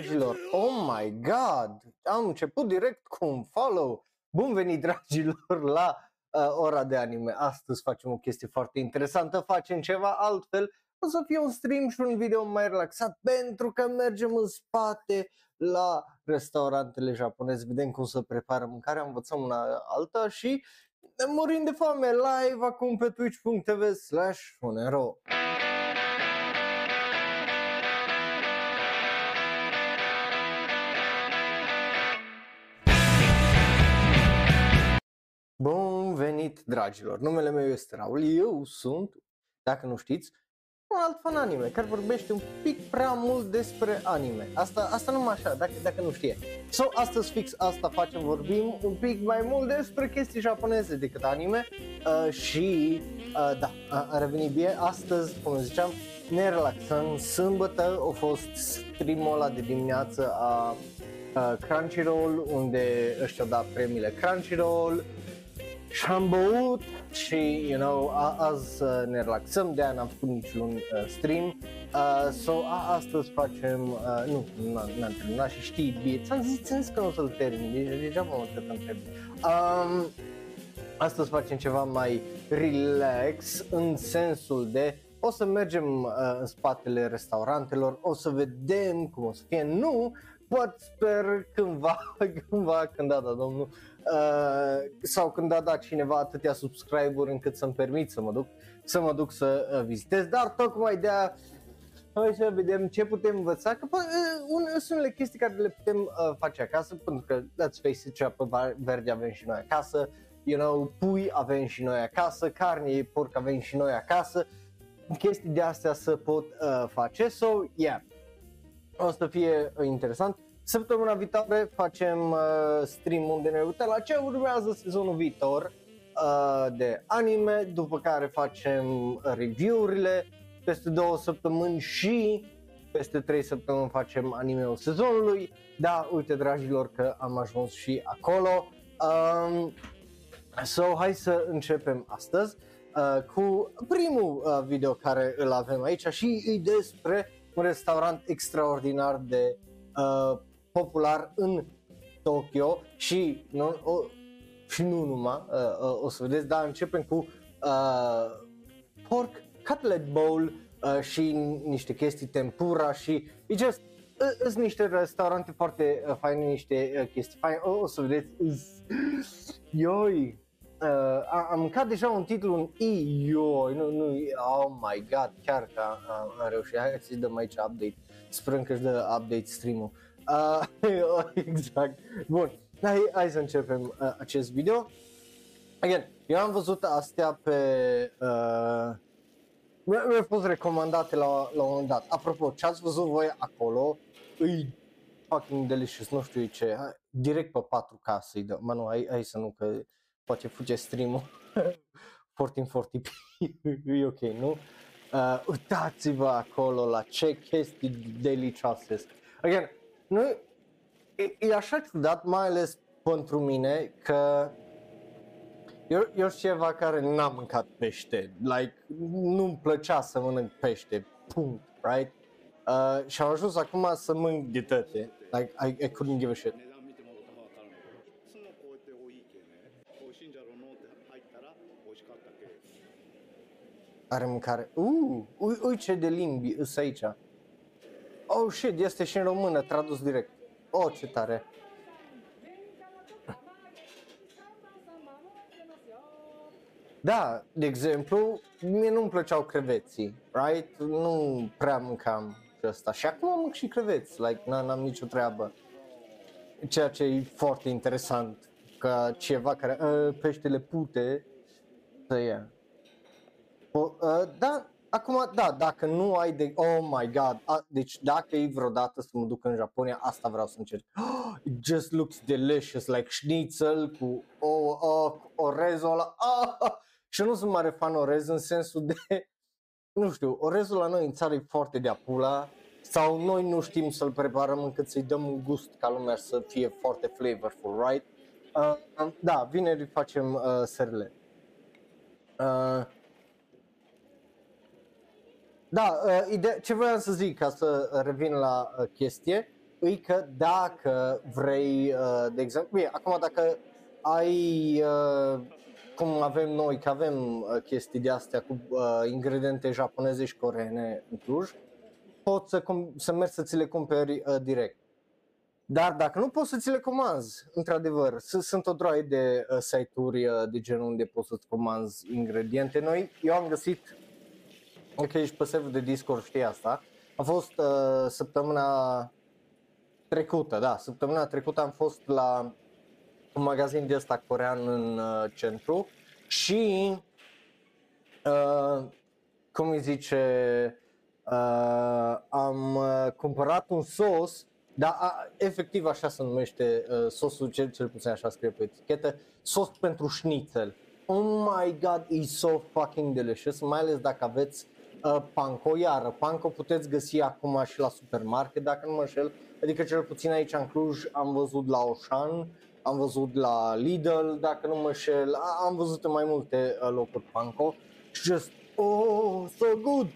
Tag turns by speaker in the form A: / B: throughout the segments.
A: dragilor! Oh my god! Am început direct cu un follow. Bun venit, dragilor, la uh, ora de anime. Astăzi facem o chestie foarte interesantă, facem ceva altfel. O să fie un stream și un video mai relaxat pentru că mergem în spate la restaurantele japoneze, vedem cum să prepară mâncarea, învățăm una alta și murim de foame live acum pe twitch.tv slash Bun venit, dragilor! Numele meu este Raul, eu sunt, dacă nu știți, un alt fan anime care vorbește un pic prea mult despre anime. Asta, asta numai așa, dacă, dacă nu știe. So, astăzi fix asta facem, vorbim un pic mai mult despre chestii japoneze decât anime uh, și, uh, da, a, a revenit bine. Astăzi, cum ziceam, ne relaxăm. Sâmbătă a fost streamul ăla de dimineață a uh, Crunchyroll, unde ăștia au dat premiile Crunchyroll, și am băut și, you know, a, azi uh, ne relaxăm, de-aia n-am făcut niciun uh, stream. Uh, so, a, astăzi facem, uh, nu, n-am terminat și știi, bine, ți-am zis, ți-am zis că nu o să-l termin, deci deja mă că am Um, astăzi facem ceva mai relax în sensul de o să mergem uh, în spatele restaurantelor, o să vedem cum o să fie, nu, pot sper cândva, cândva când da, da, domnul, Uh, sau când a dat cineva atâtea subscribe-uri încât să-mi permit să mă duc, să mă duc să uh, vizitez, dar tocmai de a Hai să vedem ce putem învăța, că uh, un, sunt unele chestii care le putem uh, face acasă, pentru că, let's face it, ceapă verde avem și noi acasă, you know, pui avem și noi acasă, carne, porc avem și noi acasă, chestii de astea să pot uh, face, so, yeah, o să fie uh, interesant. Săptămâna viitoare facem uh, stream unde ne uităm la ce urmează sezonul viitor uh, de anime, după care facem review-urile peste două săptămâni și peste trei săptămâni facem anime-ul sezonului. Da, uite dragilor că am ajuns și acolo. Um, so, hai să începem astăzi uh, cu primul uh, video care îl avem aici și e despre un restaurant extraordinar de uh, popular în Tokyo și nu, o, și nu numai, uh, uh, o să vedeți, dar începem cu uh, pork cutlet bowl uh, și niște chestii tempura și e just uh, sunt niște restaurante foarte uh, faine, niște uh, chestii faine, o, o să vedeți, ioi, uh, am mâncat deja un titlu un i, ioi, nu, nu, oh my god, chiar că am, am reușit, hai să-i dăm aici update, sperăm că își dă update stream-ul. Uh, exact. Bun, hai, hai să începem uh, acest video. Again, eu am văzut astea pe... Uh, mi-au fost recomandate la, la un moment dat. Apropo, ce ați văzut voi acolo, îi fucking delicious, nu știu ce, hai, direct pe 4K să-i dă. Mă, nu, hai, hai să nu, că poate fuge stream-ul. 1440p, e ok, nu? Uh, uitați-vă acolo la ce chestii delicioase. Again, nu, e, e așa ciudat, mai ales pentru mine, că eu, eu sunt ceva care n-am mâncat pește, like, nu-mi plăcea să mănânc pește, punct, right? Uh, și am ajuns acum să mănânc de toate, like, I, I couldn't give a shit. Are mâncare. Uh, ui, ce de limbi îs aici. Oh shit, este și în română, tradus direct. Oh, ce tare. Da, de exemplu, mie nu-mi plăceau creveții, right? Nu prea mâncam și asta. Și acum mânc și creveți, like, n-am nicio treabă. Ceea ce e foarte interesant, ca ceva care, uh, peștele pute, să ia. Uh, da, Acum, da, dacă nu ai de... Oh my god, a, deci dacă e vreodată să mă duc în Japonia, asta vreau să încerc. Oh, it just looks delicious, like schnitzel cu o, o, orezul ăla. Oh, și nu sunt mare fan orez în sensul de, nu știu, orezul la noi în țară e foarte de apula sau noi nu știm să-l preparăm încât să-i dăm un gust ca lumea să fie foarte flavorful, right? Uh, da, vineri facem uh, serile. Uh, da, uh, ide- ce vreau să zic ca să revin la uh, chestie, e că dacă vrei, uh, de exemplu, bine, acum dacă ai, uh, cum avem noi, că avem uh, chestii de astea cu uh, ingrediente japoneze și coreene în Cluj, poți să, cum, să mergi să ți le cumperi uh, direct. Dar dacă nu poți să ți le comanzi, într-adevăr, sunt o droaie de uh, site-uri uh, de genul unde poți să-ți comanzi ingrediente noi. Eu am găsit, că ești pe serverul de Discord, știi asta, a fost uh, săptămâna trecută, da, săptămâna trecută am fost la un magazin de ăsta corean în uh, centru și, uh, cum îi zice, uh, am uh, cumpărat un sos, dar a, efectiv așa se numește uh, sosul, cel, cel puțin așa scrie pe etichetă, sos pentru șnițel. Oh my god, e so fucking delicious, mai ales dacă aveți uh, panco, iară, panco puteți găsi acum și la supermarket dacă nu mă înșel, adică cel puțin aici în Cluj am văzut la Oșan, am văzut la Lidl, dacă nu mă înșel, am văzut în mai multe uh, locuri panco just, oh, so good!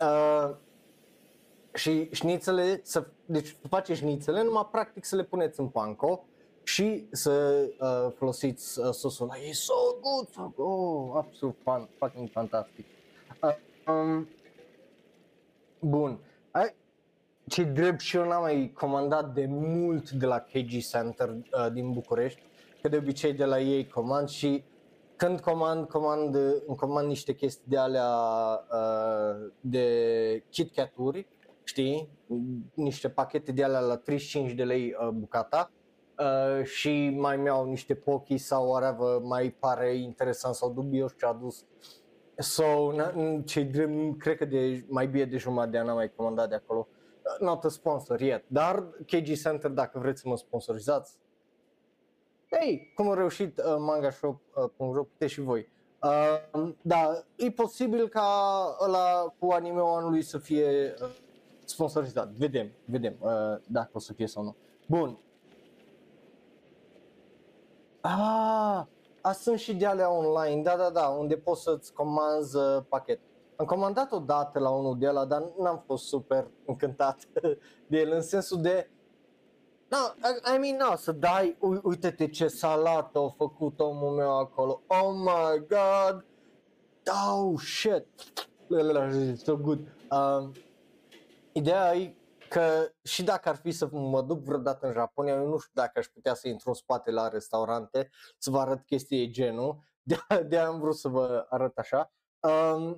A: Uh, și șnițele, să, deci face șnițele, numai practic să le puneți în panco și să uh, folosiți uh, sosul ăla. E so good, so good, oh, absolut fun, fucking fantastic. Uh, um, bun, I, ce drept și eu n-am mai comandat de mult de la KG Center uh, din București, că de obicei de la ei comand și când comand, comand, îmi comand niște chestii de alea uh, de KitKat-uri, știi, niște pachete de alea la 35 de lei uh, bucata uh, și mai mi-au niște pochi sau whatever, mai pare interesant sau dubios ce a adus. So, ce drept, cred că de mai bine de jumătate de an am mai comandat de acolo. Uh, not a sponsor yet, dar KG Center dacă vreți să mă sponsorizați, Hei, cum a reușit uh, Manga Shop, uh, puteți și voi. Uh, da, e posibil ca ăla cu anime anului să fie uh, sponsorizat. Vedem, vedem uh, dacă o să fie sau nu. Bun. Ah, a, sunt și de alea online, da, da, da, unde poți să-ți comanzi uh, pachet. Am comandat o dată la unul de ăla, dar n-am fost super încântat de el, în sensul de No, I, I mean, no, să dai, uite-te ce salată a făcut omul meu acolo. Oh my god! Oh shit! So good. Um, ideea e că și dacă ar fi să mă duc vreodată în Japonia, eu nu știu dacă aș putea să intru în spate la restaurante să vă arăt chestii de genul. De, de am vrut să vă arăt așa. Um,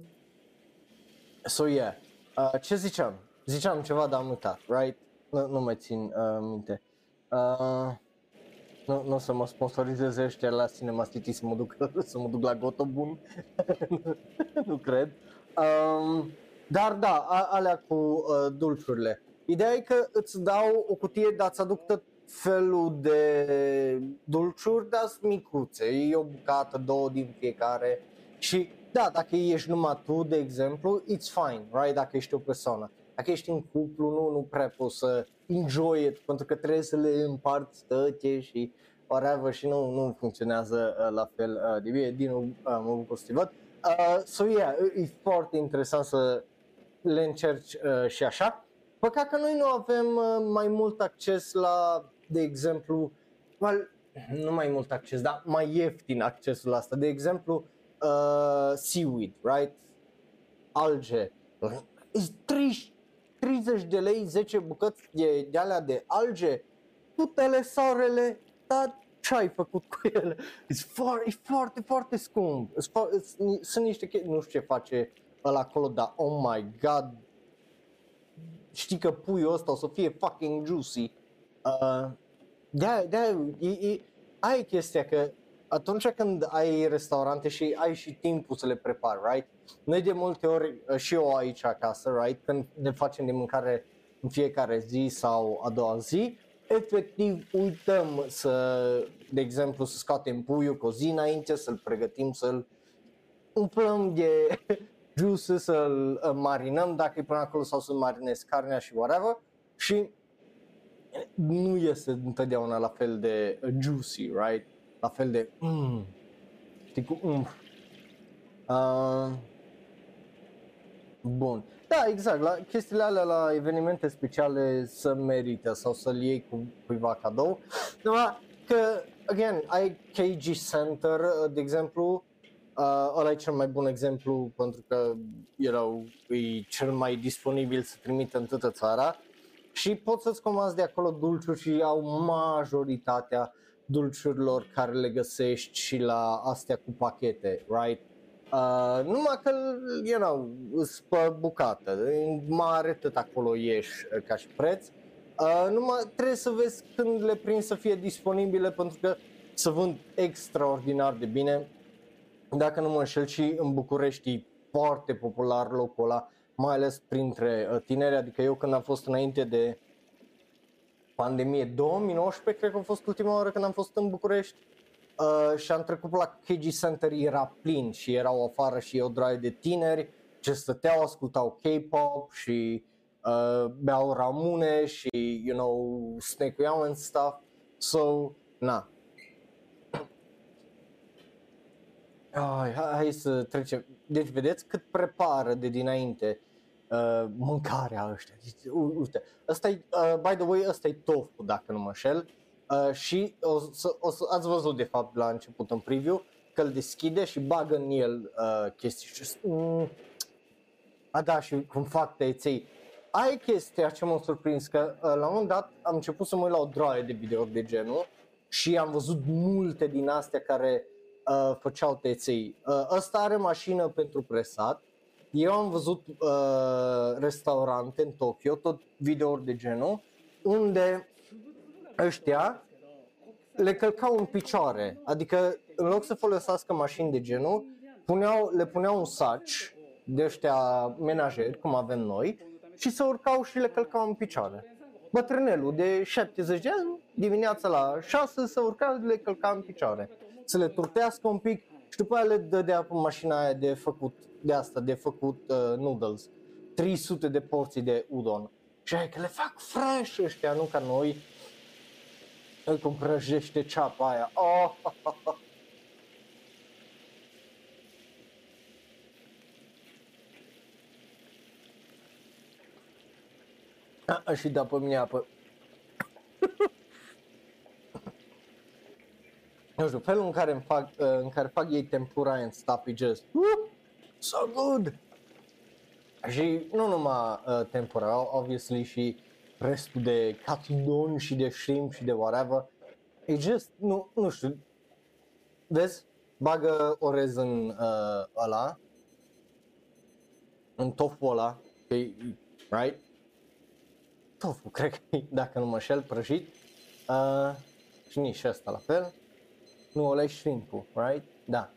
A: so yeah. Uh, ce ziceam? Ziceam ceva, dar am uitat, right? nu, nu mai țin uh, minte. Uh, nu, nu o să mă sponsorizeze ăștia la Cinema City să mă duc, să mă duc la Gotobun, nu cred. Um, dar da, a, alea cu uh, dulciurile. Ideea e că îți dau o cutie, dar îți aduc tot felul de dulciuri, dar sunt micuțe, e o bucată, două din fiecare și da, dacă ești numai tu, de exemplu, it's fine, right, dacă ești o persoană dacă ești în cuplu, nu, nu prea poți să enjoy it, pentru că trebuie să le împarți toate și whatever și nu, nu funcționează uh, la fel uh, de bine. Din nou, uh, mă bucur să te văd. Uh, so yeah, e foarte interesant să le încerci uh, și așa. Păcat că noi nu avem uh, mai mult acces la, de exemplu, well, nu mai mult acces, dar mai ieftin accesul la asta. De exemplu, uh, seaweed, right? Alge. It's 30 30 de lei 10 bucăți de, de alea de alge, putele soarele, dar ce ai făcut cu ele? E foarte, e foarte, foarte scump. Sunt niște chestii, nu știu ce face ăla acolo, dar oh my god, știi că puiul ăsta o să fie fucking juicy. Uh, de de e, e, ai chestia că atunci când ai restaurante și ai și timpul să le prepari, right? Noi de multe ori, uh, și eu aici acasă, right, când ne facem de mâncare în fiecare zi sau a doua zi, efectiv uităm să, de exemplu, să scoatem puiul cu o zi înainte, să-l pregătim, să-l umplăm de juice, să-l uh, marinăm dacă e până acolo sau să marinezi carnea și whatever și nu este întotdeauna la fel de juicy, right? La fel de mm, știi cu umf. Uh, Bun. Da, exact, la chestiile alea la evenimente speciale să merită sau să-l iei cu cuiva cadou. Numai că, again, ai KG Center, de exemplu, uh, ăla e cel mai bun exemplu pentru că erau, e cel mai disponibil să trimită în toată țara și poți să-ți comanzi de acolo dulciuri și au majoritatea dulciurilor care le găsești și la astea cu pachete, right? Uh, numai că, you know, sunt pe bucată, mare tot acolo ieși uh, ca și preț. Uh, numai trebuie să vezi când le prind să fie disponibile pentru că să vând extraordinar de bine. Dacă nu mă înșel și în București e foarte popular locul ăla, mai ales printre uh, tineri, adică eu când am fost înainte de pandemie, 2019 cred că a fost ultima oară când am fost în București, Uh, și am trecut la KG Center, era plin și erau afară și o draie de tineri ce stăteau, ascultau K-pop și uh, beau ramune și, you know, snake and stuff. So, na. Ai, hai, hai să trecem. Deci vedeți cât prepară de dinainte uh, mâncarea ăștia. Deci, uite, ăsta e, uh, by the way, ăsta e tofu, dacă nu mă șel. Uh, și o să, o să, ați văzut de fapt la început în preview că îl deschide și bagă în el uh, chestii și mm, a da și cum fac tăiței. Ai chestia ce m-a surprins că uh, la un moment dat am început să mă uit la o droaie de videouri de genul și am văzut multe din astea care uh, făceau tăiței. Uh, ăsta are mașină pentru presat. Eu am văzut uh, restaurante în Tokyo, tot videouri de genul, unde ăștia le călcau în picioare, adică în loc să folosească mașini de genul, puneau, le puneau un saci de ăștia menajeri, cum avem noi, și se urcau și le călcau în picioare. Bătrânelul de 70 de ani, dimineața la 6 se urca, le călca în picioare. Să le turtească un pic și după aia le dădea pe mașina aia de făcut, de asta, de făcut uh, noodles. 300 de porții de udon. Și aia că le fac fresh ăștia, nu ca noi, îl cum prăjește ceapa aia. Oh, oh, oh, oh. A, și da pe mine apă. nu știu, felul în care, îmi fac, uh, în care fac ei tempura and stuff e just uh, so good. Și nu numai uh, tempura, obviously și restul de catidon și de shrimp și de whatever. E just, nu, nu știu, vezi, bagă orez în uh, ăla, în tofu ăla, right? Tofu, cred că dacă nu mă șel, prăjit. Uh, și nici ăsta la fel. Nu, ăla e shrimp right? Da.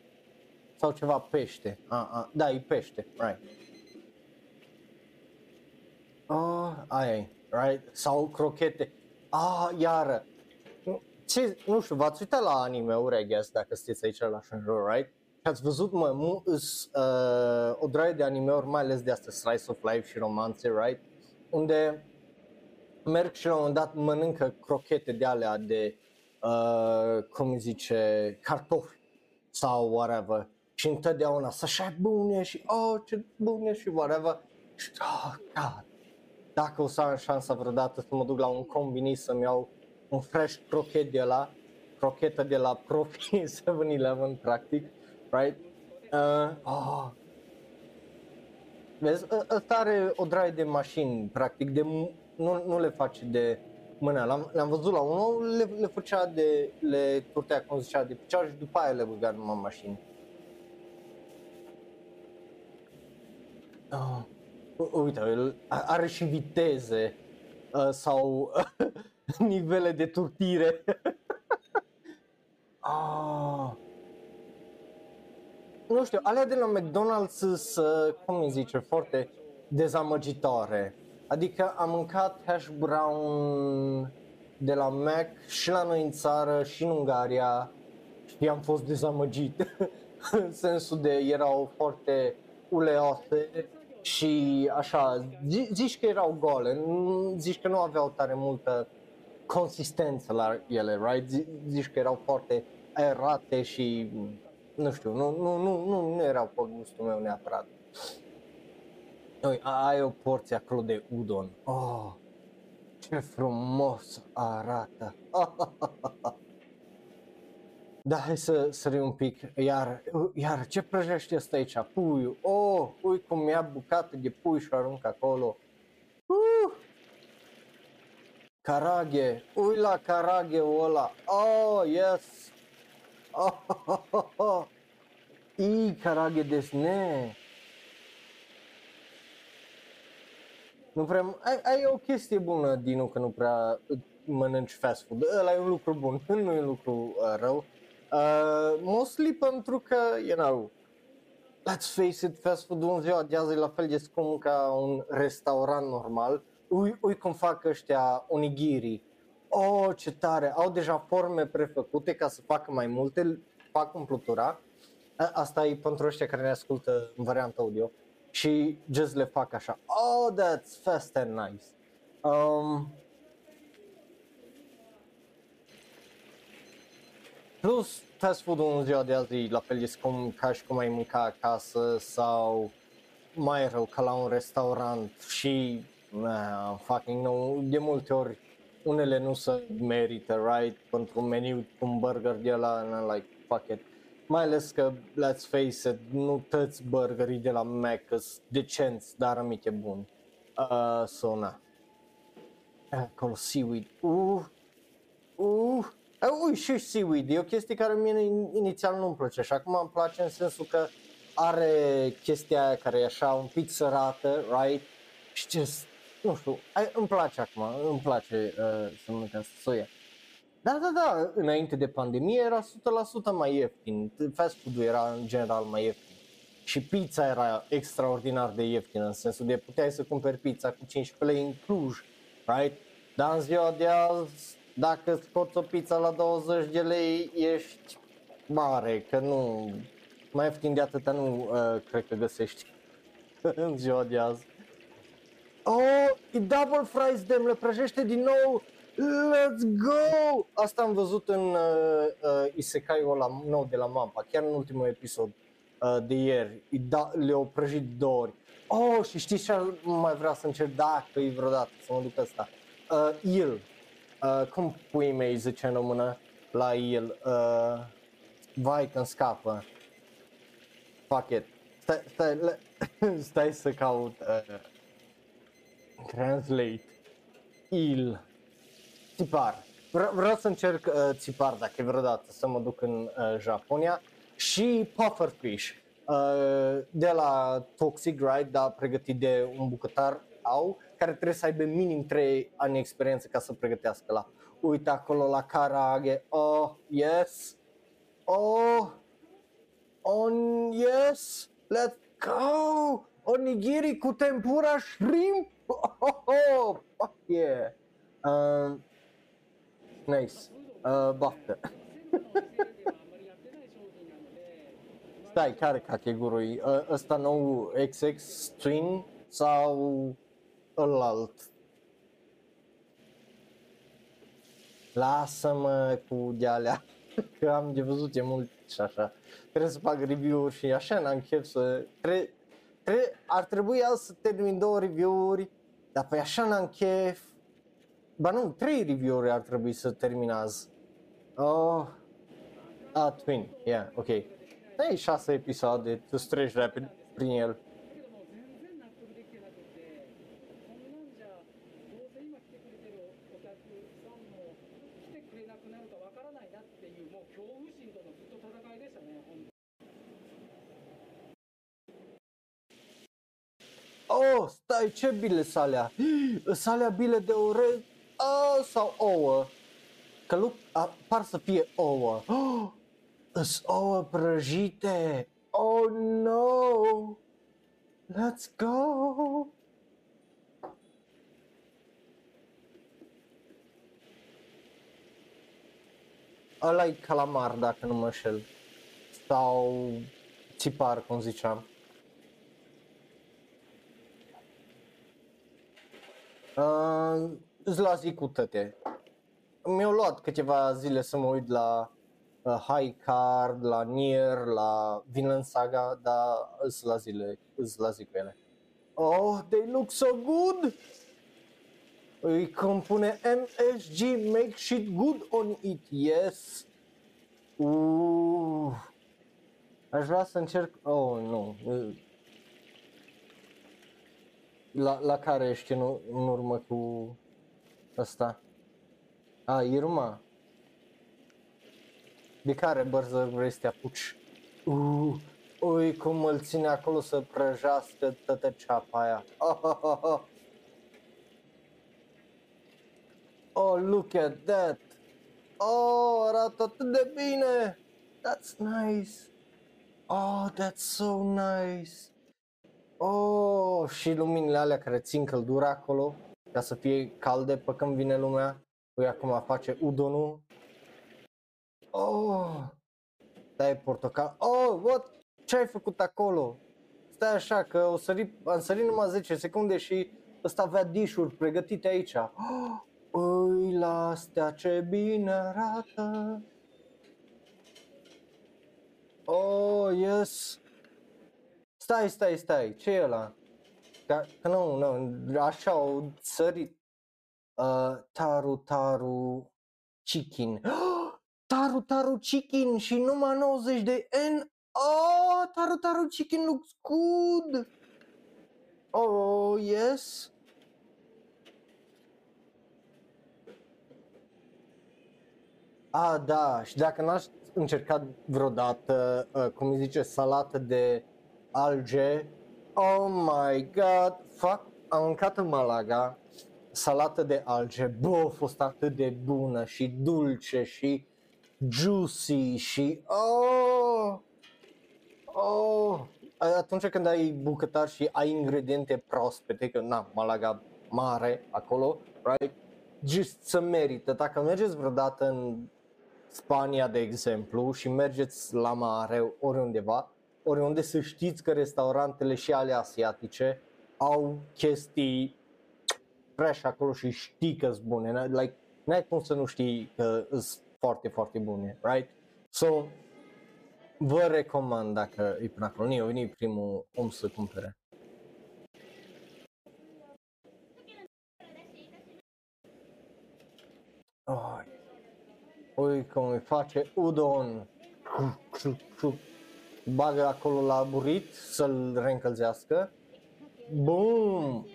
A: Sau ceva pește. Ah, ah, da, e pește, right. Oh, aia e right? Sau crochete. Ah, iară. Ce, nu știu, v-ați uitat la anime-uri, I guess, dacă sunteți aici la Shenzhou, right? Și ați văzut, mă, mu- uh, o draie de anime-uri, mai ales de astea, slice of life și romanțe, right? Unde merg și la un moment dat mănâncă crochete de alea de, uh, cum zice, cartofi sau whatever. Și întotdeauna să așa bune și, oh, ce bune și whatever. Și, oh, God, dacă o să am șansa vreodată să mă duc la un combini să-mi iau un fresh crochet de la crochetă de la Profi 7-Eleven, practic, right? Uh, oh. Vezi, ă, ăsta are o draie de mașini, practic, de, nu, nu le face de mână. L-am, le-am văzut la unul, le, le făcea de, le turtea, cum zicea, de picioare și după aia le băga numai mașini. Oh uite, el are și viteze uh, sau nivele de turtire. ah. Nu știu, alea de la McDonald's sunt, cum îi zice, foarte dezamăgitoare. Adică am mâncat hash brown de la Mac și la noi în țară și în Ungaria și am fost dezamăgit în sensul de erau foarte uleoase și așa, zici că erau gole, zici că nu aveau tare multă consistență la ele, right? Zici că erau foarte aerate și nu știu, nu, nu, nu, nu, nu erau pe gustul meu neapărat. Ui, ai o porție acolo de udon. Oh, ce frumos arată. Da, hai să sărim un pic. Iar, iar ce prăjește asta aici? Puiul. Oh, ui cum mi-a bucată de pui și arunc acolo. Uh! Caraghe. Ui la caragheul ăla. Oh, yes. Oh, oh, oh, oh. I caraghe desne. Nu prea, ai, ai o chestie bună, Dinu, că nu prea mănânci fast food. Ăla e un lucru bun, nu e un lucru uh, rău. Uh, mostly pentru că, you know, let's face it, fast food-ul în ziua de azi e la fel de scump ca un restaurant normal. Ui, ui cum fac ăștia onigiri. Oh, ce tare! Au deja forme prefăcute ca să facă mai multe, fac umplutura. Asta e pentru ăștia care ne ascultă în varianta audio și just le fac așa. Oh, that's fast and nice. Um, plus fast food-ul în ziua de azi la fel de scump ca și cum ai mânca acasă sau mai rău ca la un restaurant și man, fucking no, de multe ori unele nu se merită, right, pentru un meniu cu un burger de la, and I'm like, fuck it mai ales că, let's face it, nu toți burgerii de la Mac sunt decenți, dar amite buni. Uh, so, na. Acolo, seaweed. Uh, uh. Uh, ui, și seaweed, e o chestie care mie inițial nu-mi place și acum îmi place în sensul că are chestia aia care e așa un pic sărată, right? Și ce, nu știu, îmi place acum, îmi place uh, să mănânc soia. Da, da, da, înainte de pandemie era 100% mai ieftin, fast food era în general mai ieftin și pizza era extraordinar de ieftină, în sensul de puteai să cumperi pizza cu 15 lei în Cluj, right? Dar în ziua de azi, dacă scoți o pizza la 20 de lei, ești mare, că nu, mai ieftin de atâta nu uh, cred că găsești în ziua de azi. Oh, e double fries, dem, le prăjește din nou Let's go! Asta am văzut în uh, uh, Isekai-ul ăla nou de la Mapa, chiar în ultimul episod uh, de ieri. Da, le-au prăjit două ori. Oh, și știți ce mai vreau să încerc dacă e vreodată să mă duc ăsta? Uh, il. Uh, cum pui mei zice în română la il? Uh, vai că scapă. Fuck it. Stai, stai, le, stai să caut uh, translate. Il țipar. Vre- vreau să încerc uh, țipar dacă e vreodată să mă duc în uh, Japonia. Și pufferfish uh, de la Toxic Ride, dar pregătit de un bucătar au, care trebuie să aibă minim 3 ani experiență ca să pregătească la. Uite acolo la karage, oh, yes, oh, on, yes, let's go, onigiri cu tempura shrimp, oh, oh, oh, fuck yeah. Uh, Nice. Uh, baftă. Stai, care Kakegurui? Uh, ăsta nou XX Twin sau ălalt? Lasă-mă cu de-alea, că am de văzut e mult și așa. Trebuie să fac review-uri și așa n-am chef să... Tre- tre- ar trebui să termin două review-uri, dar pe așa n-am chef Ba nu, trei review-uri ar trebui să terminați. Oh, a, Twin, yeah, ok. Ei, șase episoade, tu treci rapid prin el. Oh, stai, ce bile salea? Salea bile de ore uh, sau ouă. Că lu- a, par să fie ouă. Oh, îs ouă prăjite. Oh no! Let's go! ăla e calamar, dacă nu mă șel. Sau țipar, cum ziceam. Uh, îți la zi cu tăte. Mi-au luat câteva zile să mă uit la uh, High Card, la Nier, la Vinland Saga, dar îți la zile, îți la zi cu ele. Oh, they look so good! Îi compune MSG, make shit good on it, yes! Uh, aș vrea să încerc, oh, nu, la, la care ești în, în urmă cu ăsta? A, Irma. De care bărză vrei să te apuci? Uh, ui, cum îl ține acolo să prăjească toată ceapa aia. Oh, oh, oh, oh. oh, look at that! Oh, arată atât de bine! That's nice! Oh, that's so nice! Oh, și luminile alea care țin căldura acolo ca să fie calde pe când vine lumea. Păi acum face udonul. Oh, dai portocal. Oh, what? Ce ai făcut acolo? Stai așa că o sări, am sărit numai 10 secunde și ăsta avea dișuri pregătite aici. Oh, Ui, la astea ce bine arată. Oh, yes. Stai, stai, stai, ce e ăla? Că, că nu, nu, așa o sărit. Uh, taru, taru, chicken. Oh, taru, taru, chicken și numai 90 de N. Oh, taru, taru, chicken looks good. Oh, yes. Ah, da, și dacă n-aș încercat vreodată, uh, cum îi zice, salată de alge, oh my god, fuck, am mâncat în Malaga salată de alge, bă, a fost atât de bună și dulce și juicy și oh, oh, atunci când ai bucătar și ai ingrediente proaspete, că na, Malaga mare acolo, right? Just să merită. Dacă mergeți vreodată în Spania, de exemplu, și mergeți la mare, oriundeva, oriunde să știți că restaurantele și ale asiatice au chestii fresh acolo și știi că sunt bune. Like, n-ai cum să nu știi că sunt foarte, foarte bune, right? So, vă recomand dacă e până acolo. Nu, venit primul om să cumpere. Oh, ui cum îi face udon. Bagă acolo la burit să-l reîncălzească. Boom!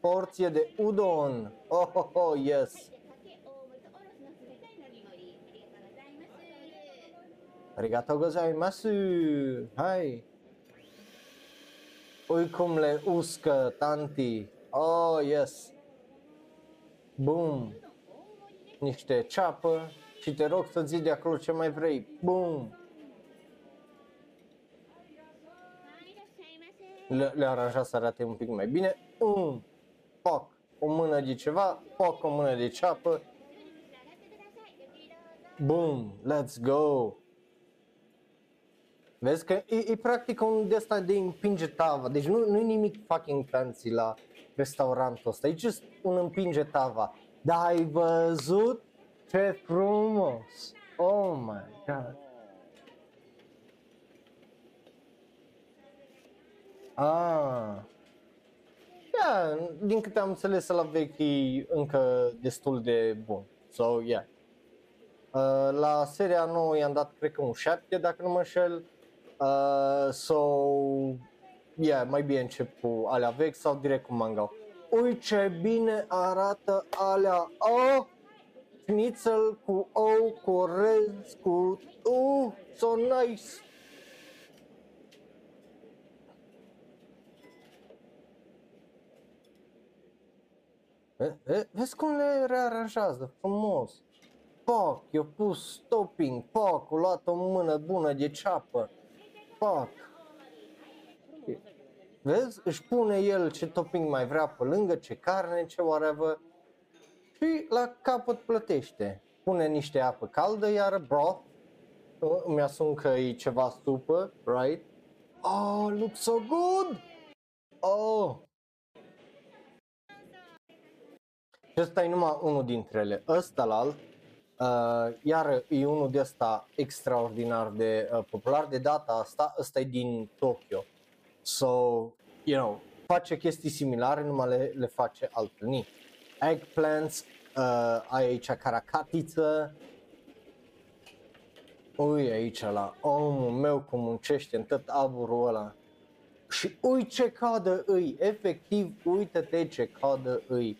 A: Porție de udon. Oh, oh, oh, yes. Arigatou gozaimasu. Hai. Ui cum le uscă tanti. Oh, yes. Boom niște ceapă și te rog să zi de acolo ce mai vrei. Bum! Le, le aranja să arate un pic mai bine. Um, poc, o mână de ceva, poc, o mână de ceapă. Boom, let's go! Vezi că e, e practic un de asta de împinge tava, deci nu, nu e nimic fucking fancy la restaurantul ăsta, e just un împinge tava. Dar ai văzut ce frumos? Oh my god! Ah. Yeah, din câte am înțeles la vechi e încă destul de bun. So, yeah. Uh, la seria nouă i-am dat, cred că un 7, dacă nu mă înșel. Uh, so, yeah, mai bine încep cu alea vechi sau direct cu manga ui ce bine arată alea, oh, schnitzel cu ou, cu orez, cu, uh, so nice. Vezi cum le rearanjează frumos. Poc, i-a pus topping, poc, a luat o mână bună de ceapă. Poc. Vezi? Își pune el ce topping mai vrea pe lângă, ce carne, ce whatever și la capăt plătește. Pune niște apă caldă, iar broth, îmi asum că e ceva supă, right? Oh, looks so good! Oh! Și ăsta e numai unul dintre ele. Ăsta la alt, uh, iar e unul de ăsta extraordinar de uh, popular. De data asta, ăsta e din Tokyo. So, you know, face chestii similare, numai le, le face altfel. Ni. Eggplants, uh, ai aici caracatiță, ui aici la omul meu cum muncește în tot aburul ăla. Și ui ce cadă îi, efectiv, uite-te ce cadă îi.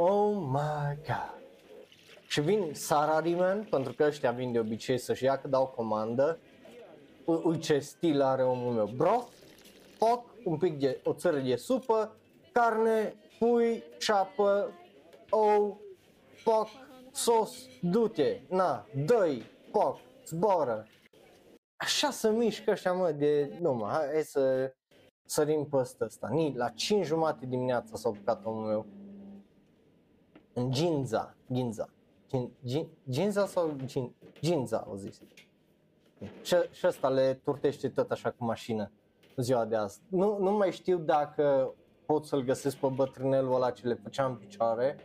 A: Oh my god. Și vin Sarariman, pentru că ăștia vin de obicei să-și ia că dau comandă. U- ui ce stil are omul meu. Broth, foc, un pic de o țără de supă, carne, pui, ceapă, ou, foc, sos, du-te, na, dă foc, zboară. Așa să mișcă ăștia mă de, nu mă, hai, hai să sărim pe ăsta ăsta. Ni, la 5 jumate dimineața s-a apucat omul meu. În Ginza, Ginza. Gin, gin, Ginza sau gin, Ginza, au zis. Și, și ăsta le turtește tot așa cu mașină în ziua de azi. Nu, nu mai știu dacă pot să-l găsesc pe bătrânelul ăla ce le făcea în picioare.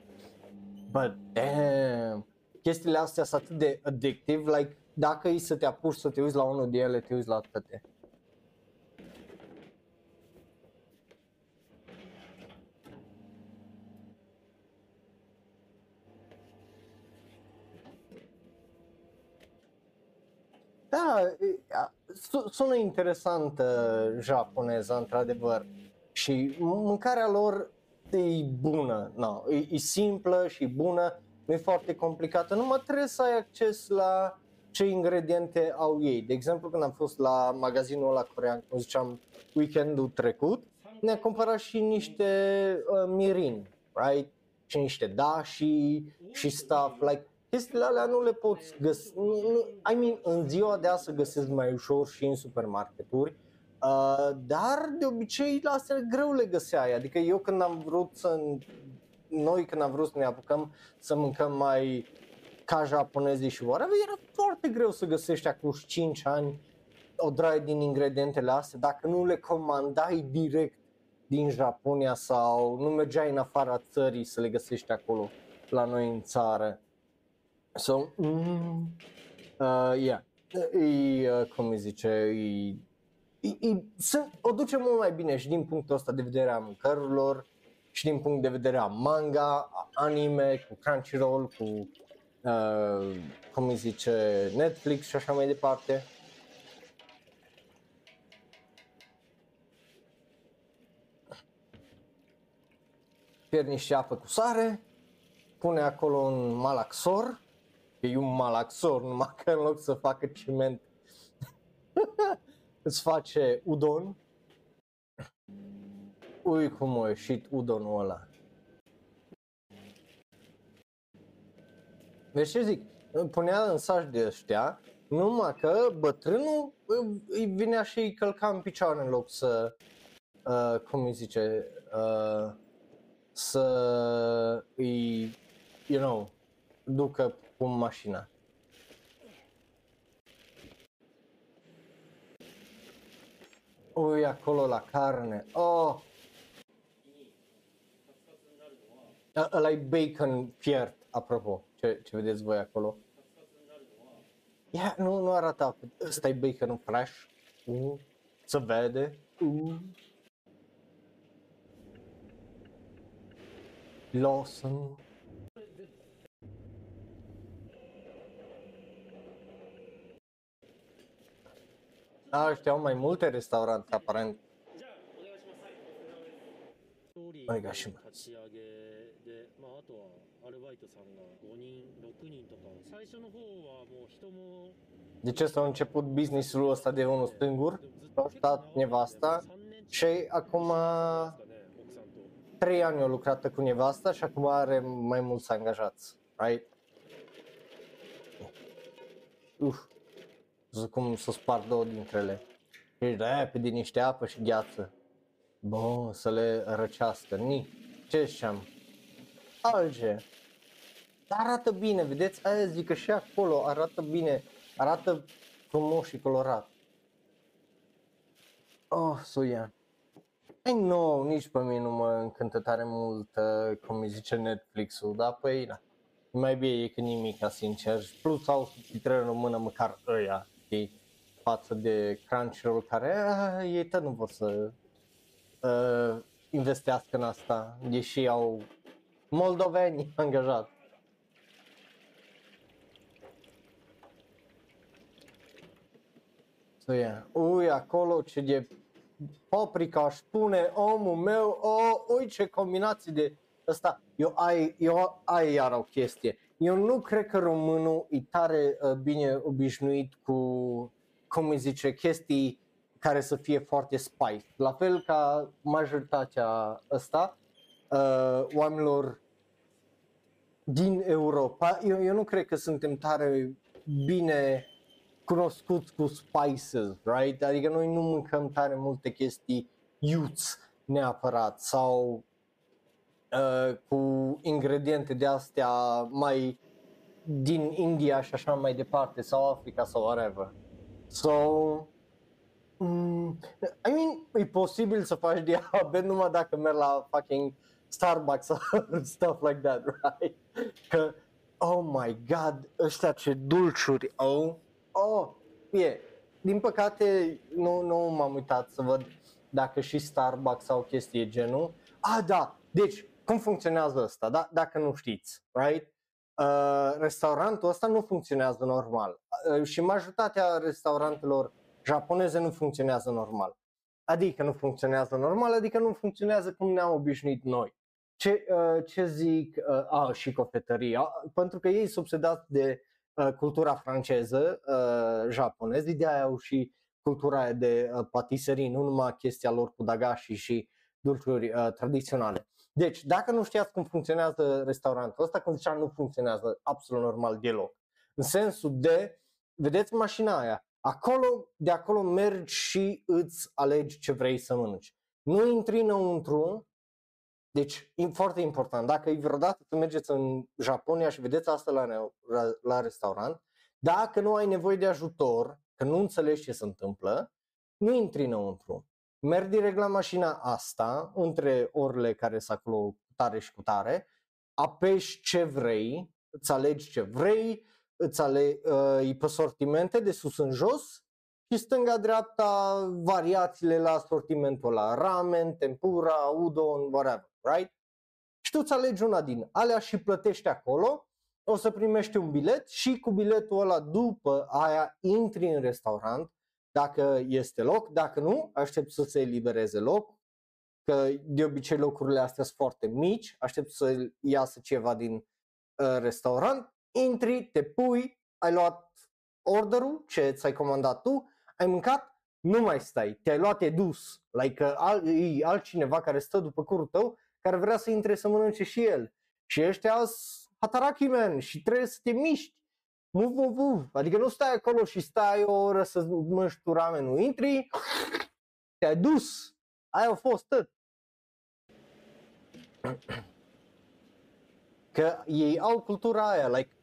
A: But damn! Chestiile astea sunt atât de addictive, like dacă e să te apuci să te uiți la unul de ele, te uiți la toate. Da, e, a- su- sună interesantă japoneza, într-adevăr. Și mâncarea lor e bună, no, e, e simplă și bună, nu e foarte complicată, numai trebuie să ai acces la ce ingrediente au ei. De exemplu, când am fost la magazinul ăla corean, cum ziceam, weekendul trecut, ne-a cumpărat și niște uh, mirin, right? Și niște dashi și stuff, like, chestiile alea nu le poți găsi, nu, nu, I mean, în ziua de azi să găsesc mai ușor și în supermarketuri, uh, dar de obicei la astea greu le găseai, adică eu când am vrut să, noi când am vrut să ne apucăm să mâncăm mai ca japonezii și whatever, era foarte greu să găsești acum 5 ani o draie din ingredientele astea, dacă nu le comandai direct din Japonia sau nu mergeai în afara țării să le găsești acolo la noi în țară. So, mm, uh, yeah, e, uh, cum îi zice, e, e, e, să, o duce mult mai bine și din punctul ăsta de vedere a mâncărurilor și din punct de vedere a manga, a anime, cu Crunchyroll, cu, uh, cum îi zice, Netflix și așa mai departe. Pierd niște apă cu sare, pune acolo un malaxor, că e un malaxor, numai că în loc să facă ciment îți face udon. Ui cum a ieșit udonul ăla. Deci ce zic, îmi punea în saci de ăștia, numai că bătrânul îi- îi vinea și îi călca în picioare în loc să, uh, cum îi zice, uh, să îi, you know, ducă cu mașina. Ui, acolo la carne. Oh! Ă- Ăla e bacon fiert, apropo, ce, ce vedeți voi acolo. Ia, nu, nu arată apă. Ăsta e bacon fresh. Uh, se vede. Uh. Lawson. Da, ăștia au mai multe restaurante, aparent.
B: Mai ga
A: de ce s-a început businessul ăsta de unul singur? S-a stat nevasta și acum 3 ani a lucrat cu nevasta și acum are mai mulți angajați, right? Uf zic cum să spar două dintre ele. Și repede niște apă și gheață. Bun, să le răcească. Ni, ce știam? Alge. Dar arată bine, vedeți? Aia zic că și acolo arată bine. Arată frumos și colorat. Oh, Suia. Ai nu, nici pe mine nu mă încântă tare mult, uh, cum îi zice Netflix-ul, dar păi, da. E mai bine e că nimic, sincer. Și Plus au subtitrări în română măcar ăia, știi? Față de Crunchyroll care, uh, ei tot nu vor să uh, investească în asta, deși au moldoveni angajat. So, yeah. Ui, acolo ce de paprika aș spune omul meu, oh, ui ce combinații de ăsta. Eu ai, eu ai iar o chestie. Eu nu cred că românul e tare uh, bine obișnuit cu, cum îi zice, chestii care să fie foarte spice. La fel ca majoritatea ăsta, uh, oamenilor din Europa, eu, eu nu cred că suntem tare bine cunoscuți cu spices, right? Adică noi nu mâncăm tare multe chestii iuți neapărat sau uh, cu ingrediente de astea mai din India și așa mai departe sau Africa sau whatever. So, mm, I mean, e posibil să faci diabet numai dacă mergi la fucking Starbucks sau stuff like that, right? Că, oh my god, ăștia ce dulciuri au, oh, e, din păcate nu, nu m-am uitat să văd dacă și Starbucks sau chestie genul. Ah, da, deci, cum funcționează asta, da? dacă nu știți, right? Uh, restaurantul ăsta nu funcționează normal uh, și majoritatea restaurantelor japoneze nu funcționează normal. Adică nu funcționează normal, adică nu funcționează cum ne-am obișnuit noi. Ce, uh, ce zic, uh, a, și cofetăria, pentru că ei sunt obsedați de uh, cultura franceză, uh, japoneză, de aia au și cultura aia de uh, patiserii, nu numai chestia lor cu dagashi și dulciuri uh, tradiționale. Deci, dacă nu știați cum funcționează restaurantul ăsta, cum ziceam, nu funcționează absolut normal deloc. În sensul de, vedeți mașina aia, acolo, de acolo mergi și îți alegi ce vrei să mănânci. Nu intri înăuntru, deci e foarte important, dacă e vreodată să mergeți în Japonia și vedeți asta la, la, la restaurant, dacă nu ai nevoie de ajutor, că nu înțelegi ce se întâmplă, nu intri înăuntru merg direct la mașina asta, între orele care sunt acolo cu tare și cu tare, apeși ce vrei, îți alegi ce vrei, îți alegi uh, pe sortimente de sus în jos și stânga-dreapta variațiile la sortimentul ăla, ramen, tempura, udon, whatever, right? Și tu îți alegi una din alea și plătești acolo, o să primești un bilet și cu biletul ăla după aia intri în restaurant, dacă este loc, dacă nu, aștept să se elibereze loc, că de obicei locurile astea sunt foarte mici, aștept să iasă ceva din uh, restaurant, intri, te pui, ai luat orderul, ce ți-ai comandat tu, ai mâncat, nu mai stai, te-ai luat, te dus, like al, e altcineva care stă după curul tău, care vrea să intre să mănânce și el. Și ăștia sunt hataraki man și trebuie să te miști Move, move, move. Adică nu stai acolo și stai o oră să mănânci tu ramenul. Intri, te-ai dus. Aia a fost tot. Că ei au cultura aia, like,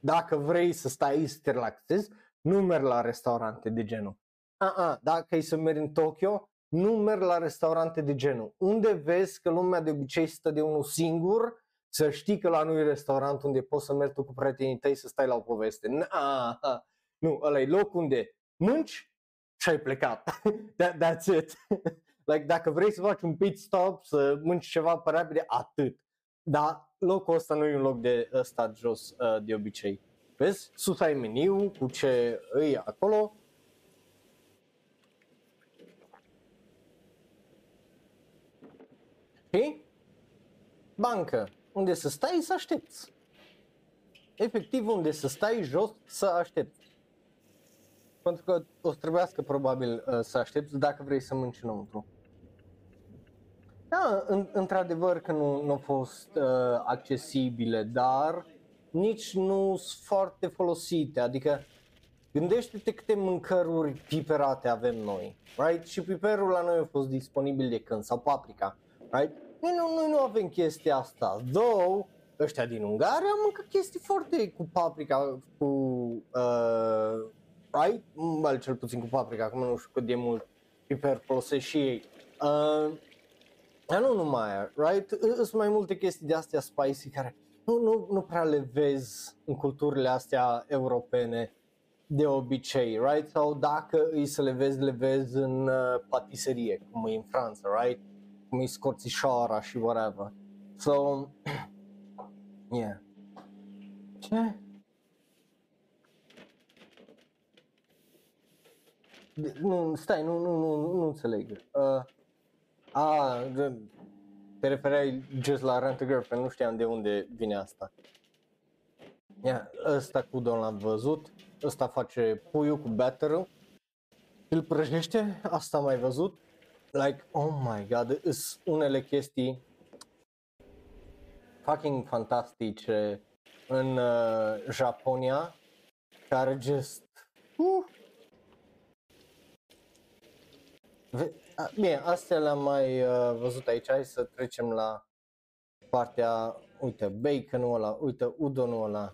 A: dacă vrei să stai să te relaxezi, nu mergi la restaurante de genul. Uh-uh, dacă e să mergi în Tokyo, nu mergi la restaurante de genul. Unde vezi că lumea de obicei stă de unul singur să știi că la noi e restaurant unde poți să mergi tu cu prietenii tăi să stai la o poveste. Na, nu, ăla e loc unde mânci și ai plecat. That, that's it. like, dacă vrei să faci un pit stop, să mânci ceva pe repede, atât. Dar locul ăsta nu e un loc de stat jos uh, de obicei. Vezi? Sus ai meniu cu ce îi acolo. Și bancă unde să stai să aștepți. Efectiv unde să stai jos să aștepți. Pentru că o să trebuiască probabil uh, să aștepți dacă vrei să mănânci înăuntru. Da, în, într-adevăr că nu, nu au fost uh, accesibile, dar nici nu sunt foarte folosite. Adică gândește-te câte mâncăruri piperate avem noi, right? Și piperul la noi a fost disponibil de când, sau paprika, right? Noi nu, noi nu avem chestia asta. Though, ăștia din Ungaria mâncă chestii foarte cu paprika, cu, uh, right? Well, cel puțin cu paprika, acum nu știu cât de mult piper folosesc și ei. Uh, dar nu numai right? Sunt mai multe chestii de astea spicy care nu, nu, nu prea le vezi în culturile astea europene de obicei, right? Sau dacă îi să le vezi, le vezi în uh, patiserie, cum e în Franța, right? Cum e scorțișoara și whatever. So, yeah. Ce? De- Nu, stai, nu, nu, nu, nu, nu înțeleg. Uh, a, de- te refereai just la Rent a Girlfriend, nu știam de unde vine asta. Ia, ăsta cu Don l-am văzut, ăsta face puiul cu batterul, îl prăjește, asta am mai văzut. Like, oh my god, sunt unele chestii fucking fantastice în uh, Japonia, care just... Uh, Ve- a, Bine, astea le-am mai uh, văzut aici, hai să trecem la partea, uite, baconul ăla, uite, udonul ăla.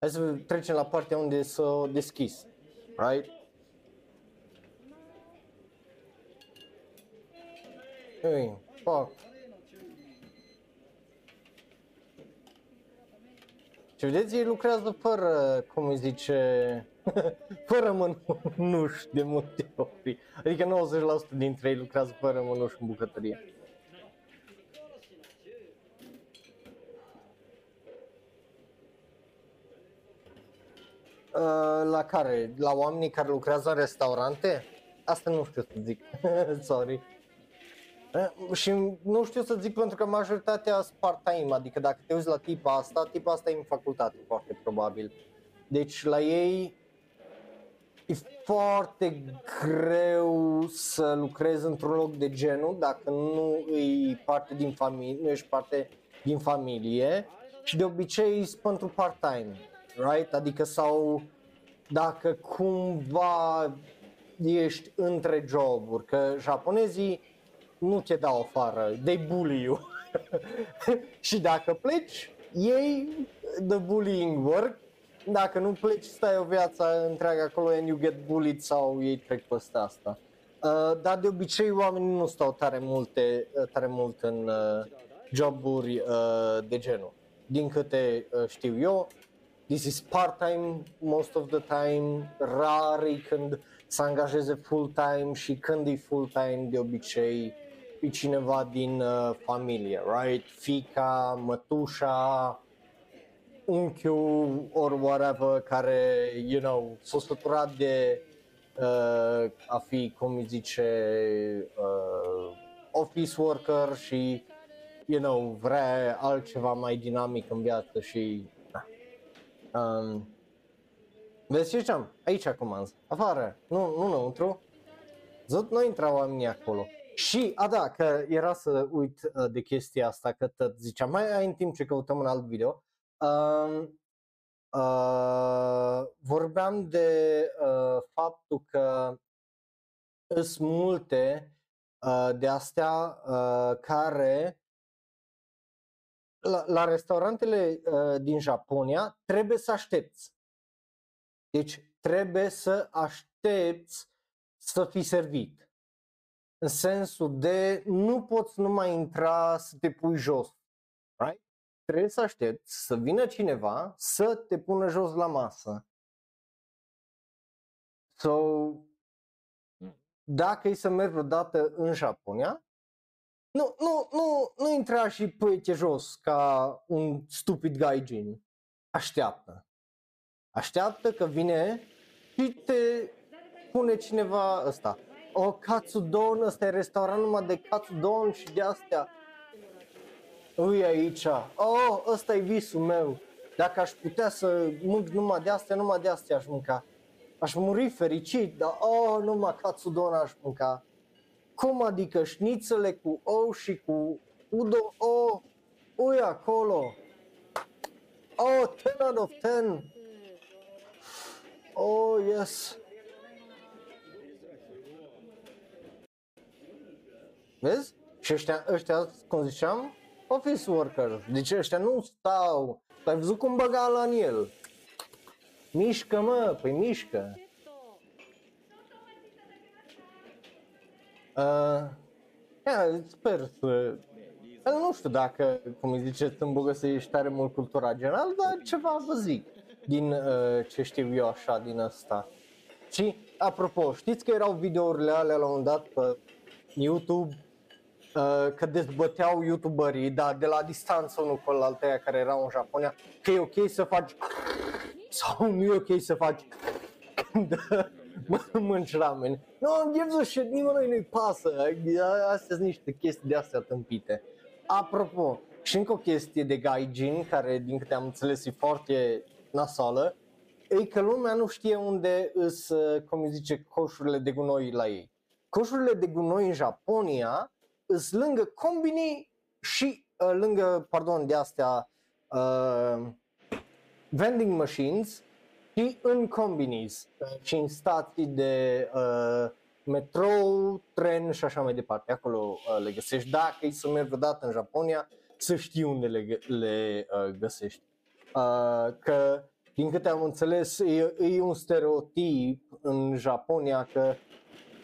A: Hai să trecem la partea unde s-a deschis, right? Ei, fuck. Și vedeți, ei lucrează fără, cum îi zice, fără mănuși de multe ori. Adică 90% dintre ei lucrează fără mănuși în bucătărie. Uh, la care? La oamenii care lucrează în restaurante? Asta nu știu să zic. Sorry. Uh, și nu știu să zic pentru că majoritatea sunt part-time, adică dacă te uiți la tipa asta, tipa asta e în facultate foarte probabil. Deci la ei e foarte greu să lucrezi într-un loc de genul dacă nu e parte din familie, nu ești parte din familie și de obicei sunt pentru part-time, right? Adică sau dacă cumva ești între joburi, că japonezii nu te dau afară, they bully you. și dacă pleci, ei the bullying work, dacă nu pleci, stai o viață întreagă acolo and you get bullied sau ei trec peste asta. Uh, dar de obicei oamenii nu stau tare multe, tare mult în uh, joburi uh, de genul. Din câte uh, știu eu, this is part-time most of the time, rar e când să angajeze full-time și când e full-time de obicei e cineva din uh, familie, right? Fica, mătușa, unchiul or whatever care, you know, s-a săturat de uh, a fi, cum îi zice, uh, office worker și, you know, vrea altceva mai dinamic în viață și, da. Um, vezi ce ziceam? Aici acum, afară, nu, nu înăuntru. Zot, nu intrau oamenii acolo. Și, a da, că era să uit uh, de chestia asta, că tot ziceam, mai ai în timp ce căutăm un alt video. Uh, uh, vorbeam de uh, faptul că sunt multe uh, de astea uh, care la, la restaurantele uh, din Japonia trebuie să aștepți. Deci trebuie să aștepți să fii servit. În sensul de nu poți numai intra să te pui jos. Right? Trebuie să aștepți să vină cineva să te pună jos la masă. So, dacă e să mergi vreodată în Japonia, nu, nu, nu, nu intra și pui jos ca un stupid gaijin. Așteaptă. Așteaptă că vine și te pune cineva ăsta. O katsudon, ăsta e restaurant numai de katsudon și de astea. Ui aici, oh, ăsta e visul meu. Dacă aș putea să mânc numai de astea, numai de astea aș mânca. Aș muri fericit, dar oh, numai katsudon aș mânca. Cum adică șnițele cu ou și cu udo, oh, ui acolo. Oh, 10 out of 10. Oh, yes. Vezi? Și ăștia, ăștia, cum ziceam, office workers. Deci ăștia nu stau. Ai văzut cum băga la în el? Mișcă, mă, păi mișcă. Uh, ia, sper să... Eu nu știu dacă, cum îi ziceți, în Bogă să ești tare mult cultura general, dar ceva vă zic din uh, ce știu eu așa din asta. Și, apropo, știți că erau videourile alea la un dat pe YouTube, uh, că dezbăteau youtuberii, dar de la distanță unul cu alteia care erau în Japonia, că e ok să faci sau nu e ok să faci când mă- mănânci ramen. Nu, no, gives a shit, nimănui nu-i pasă. Astea sunt niște chestii de astea tâmpite. Apropo, și încă o chestie de gaijin, care din câte am înțeles e foarte nasală, e că lumea nu știe unde îs, uh, cum îi zice, coșurile de gunoi la ei. Coșurile de gunoi în Japonia îs lângă combini și uh, lângă, pardon, de astea uh, vending machines și în combinis uh, și în stații de uh, metrou, tren și așa mai departe. Acolo uh, le găsești. Dacă e să mergi vreodată în Japonia, să știi unde le, gă- le uh, găsești. Uh, că din câte am înțeles, e, e un stereotip în Japonia că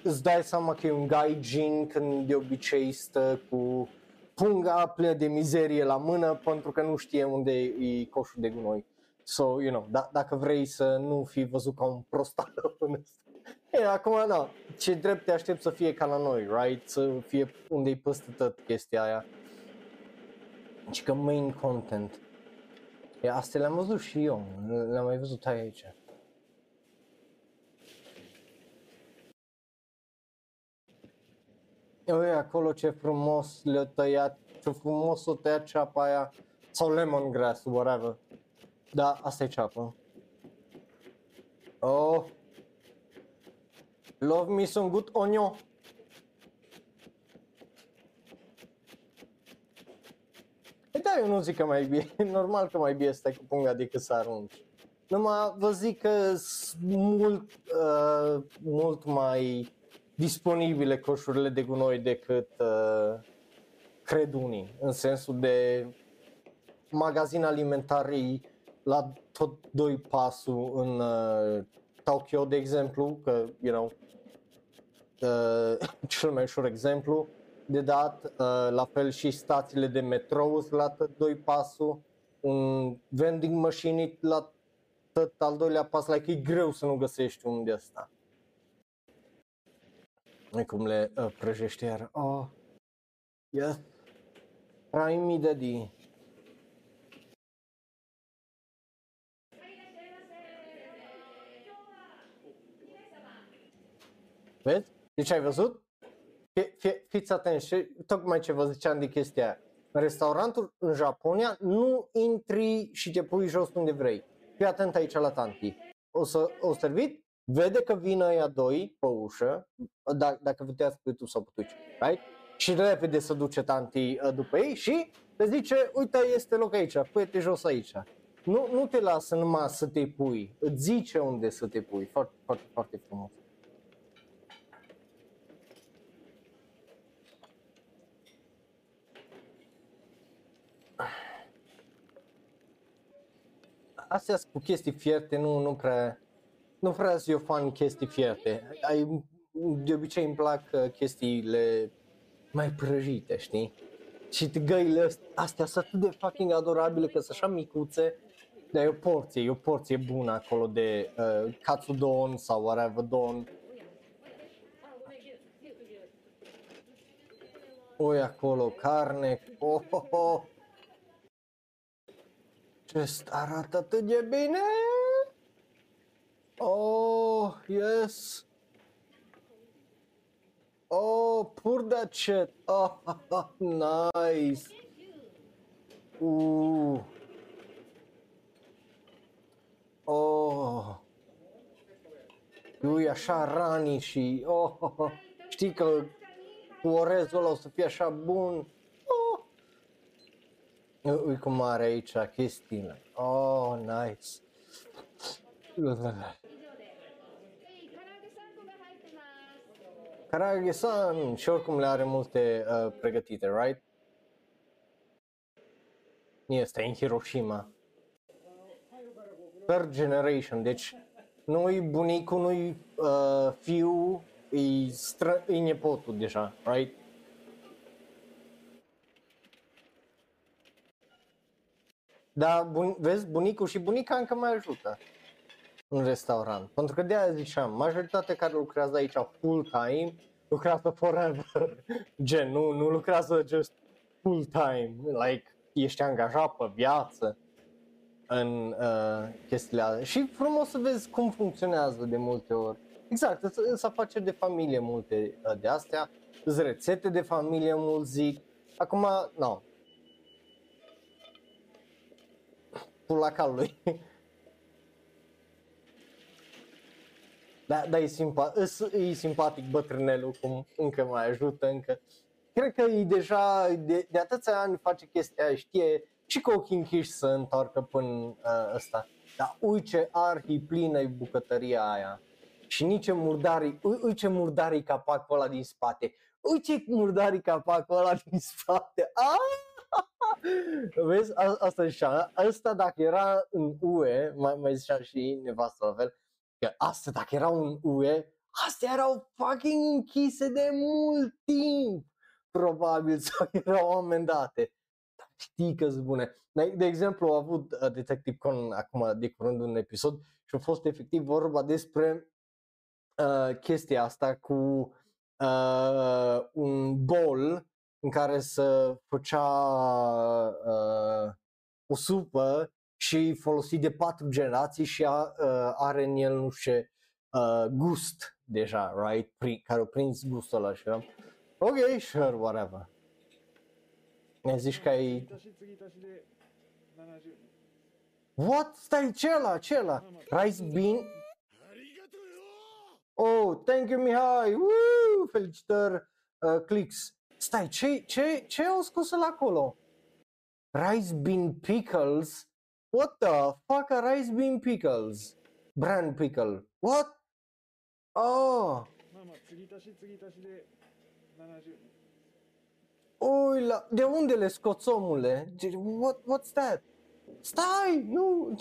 A: îți dai seama că e un gaijin când de obicei stă cu punga plină de mizerie la mână pentru că nu știe unde e coșul de gunoi. So, you know, da, dacă vrei să nu fii văzut ca un prostat în ăsta. E, acum, da, ce drept te aștept să fie ca la noi, right? Să fie unde e peste tot chestia aia. Și că main content. E, astea le-am văzut și eu, le-am mai văzut aici. Ui, acolo ce frumos le-a tăiat, ce frumos o tăiat ceapa aia, sau lemongrass, whatever. Da, asta e ceapă. Oh. Love me some good onion. E da, eu nu zic că mai bine, normal că mai bine stai cu punga decât să arunci. Numai vă zic că sunt mult, uh, mult mai disponibile coșurile de gunoi decât uh, cred unii, în sensul de magazin alimentarii la tot doi pasul în uh, Tokyo, de exemplu, că, you know, uh, cel mai ușor exemplu de dat, uh, la fel și stațiile de metrou sunt la tot doi pasul, un vending machine la tot al doilea pas, like, e greu să nu găsești unul de ăsta. E cum le uh, prăjește iar. Oh, yes. Prime me daddy. Vezi? Deci ai văzut? Fie, fie, fiți atenți și tocmai ce vă ziceam de chestia aia. În restaurantul în Japonia nu intri și te pui jos unde vrei. Fii atent aici la tanti. O să o servit, vede că vin ăia doi pe ușă, da, dacă vedeați pe YouTube sau pe Twitch, right? Și repede se duce tanti uh, după ei și le zice, uite, este loc aici, pui-te jos aici. Nu, nu te lasă numai să te pui, îți zice unde să te pui, foarte, foarte, foarte frumos. Astea sunt cu chestii fierte, nu, nu prea, nu prea sunt eu fan chestii fierte. Ai, de obicei îmi plac uh, chestiile mai prăjite, știi? Și găile astea, astea sunt atât de fucking adorabile că sunt așa micuțe, dar e o porție, e o porție bună acolo de uh, katsudon sau whatever don. Ui acolo, carne, oh, oh, oh. Ce arată atât de bine! Oh, yes! Oh, pour that shit! Oh, nice! Uh. Oh. Ui, așa rani și... Oh, oh, oh. Știi că cu orezul ăla o să fie așa bun. Oh. Ui cum are aici chestiile. Oh, nice.
C: ます。
A: Karage san și oricum le are multe uh, pregătite, right? Este în Hiroshima. Third generation, deci nu-i bunicul, nu-i uh, fiu, e, stră, e nepotul deja, right? Dar bun, vezi, bunicul și bunica încă mai ajută în restaurant. Pentru că de-aia ziceam, majoritatea care lucrează aici full time lucrează forever, gen, nu, nu lucrează just full time, like, ești angajat pe viață în uh, chestiile astea. Și frumos să vezi cum funcționează de multe ori. Exact, sunt afaceri de familie multe uh, de astea, sunt rețete de familie mult zic. Acum, nu. No. Pula calului. Da, da, e, simpa- e simpatic bătrânelul, cum încă mai ajută, încă. Cred că e deja, de, de atâția ani face chestia aia, știe și cu ochii închiși să întoarcă până uh, ăsta. Dar ui ce arhi plină e bucătăria aia. Și nici murdari, ui, ui ce murdari capacul ăla din spate. Ui ce murdari capacul ăla din spate. Ah! Vezi, A, asta zicea, asta dacă era în UE, mai, mai zicea și nevastă la fel, că astea dacă erau în UE, astea erau fucking închise de mult timp, probabil, sau erau amendate. Dar știi că sunt bune. De exemplu, a avut uh, Detective Conan acum de curând un episod și a fost efectiv vorba despre uh, chestia asta cu uh, un bol în care să făcea uh, o supă și folosit de patru generații și a, uh, are în el, nu știu uh, gust deja, right? Pri, care o prins gustul ăla și ok, sure, whatever. Ne zici că ai... What? Stai, ce ăla, ce ăla? Rice bean? Oh, thank you, Mihai! Woo! Felicitări, uh, clicks. Stai, ce, ce, ce au scos la acolo? Rice bean pickles? What the fuck are rice bean pickles? Brand pickle. What? Oh. Ui, la... de unde le scoți, omule? Deci, what, what's that? Stai, nu,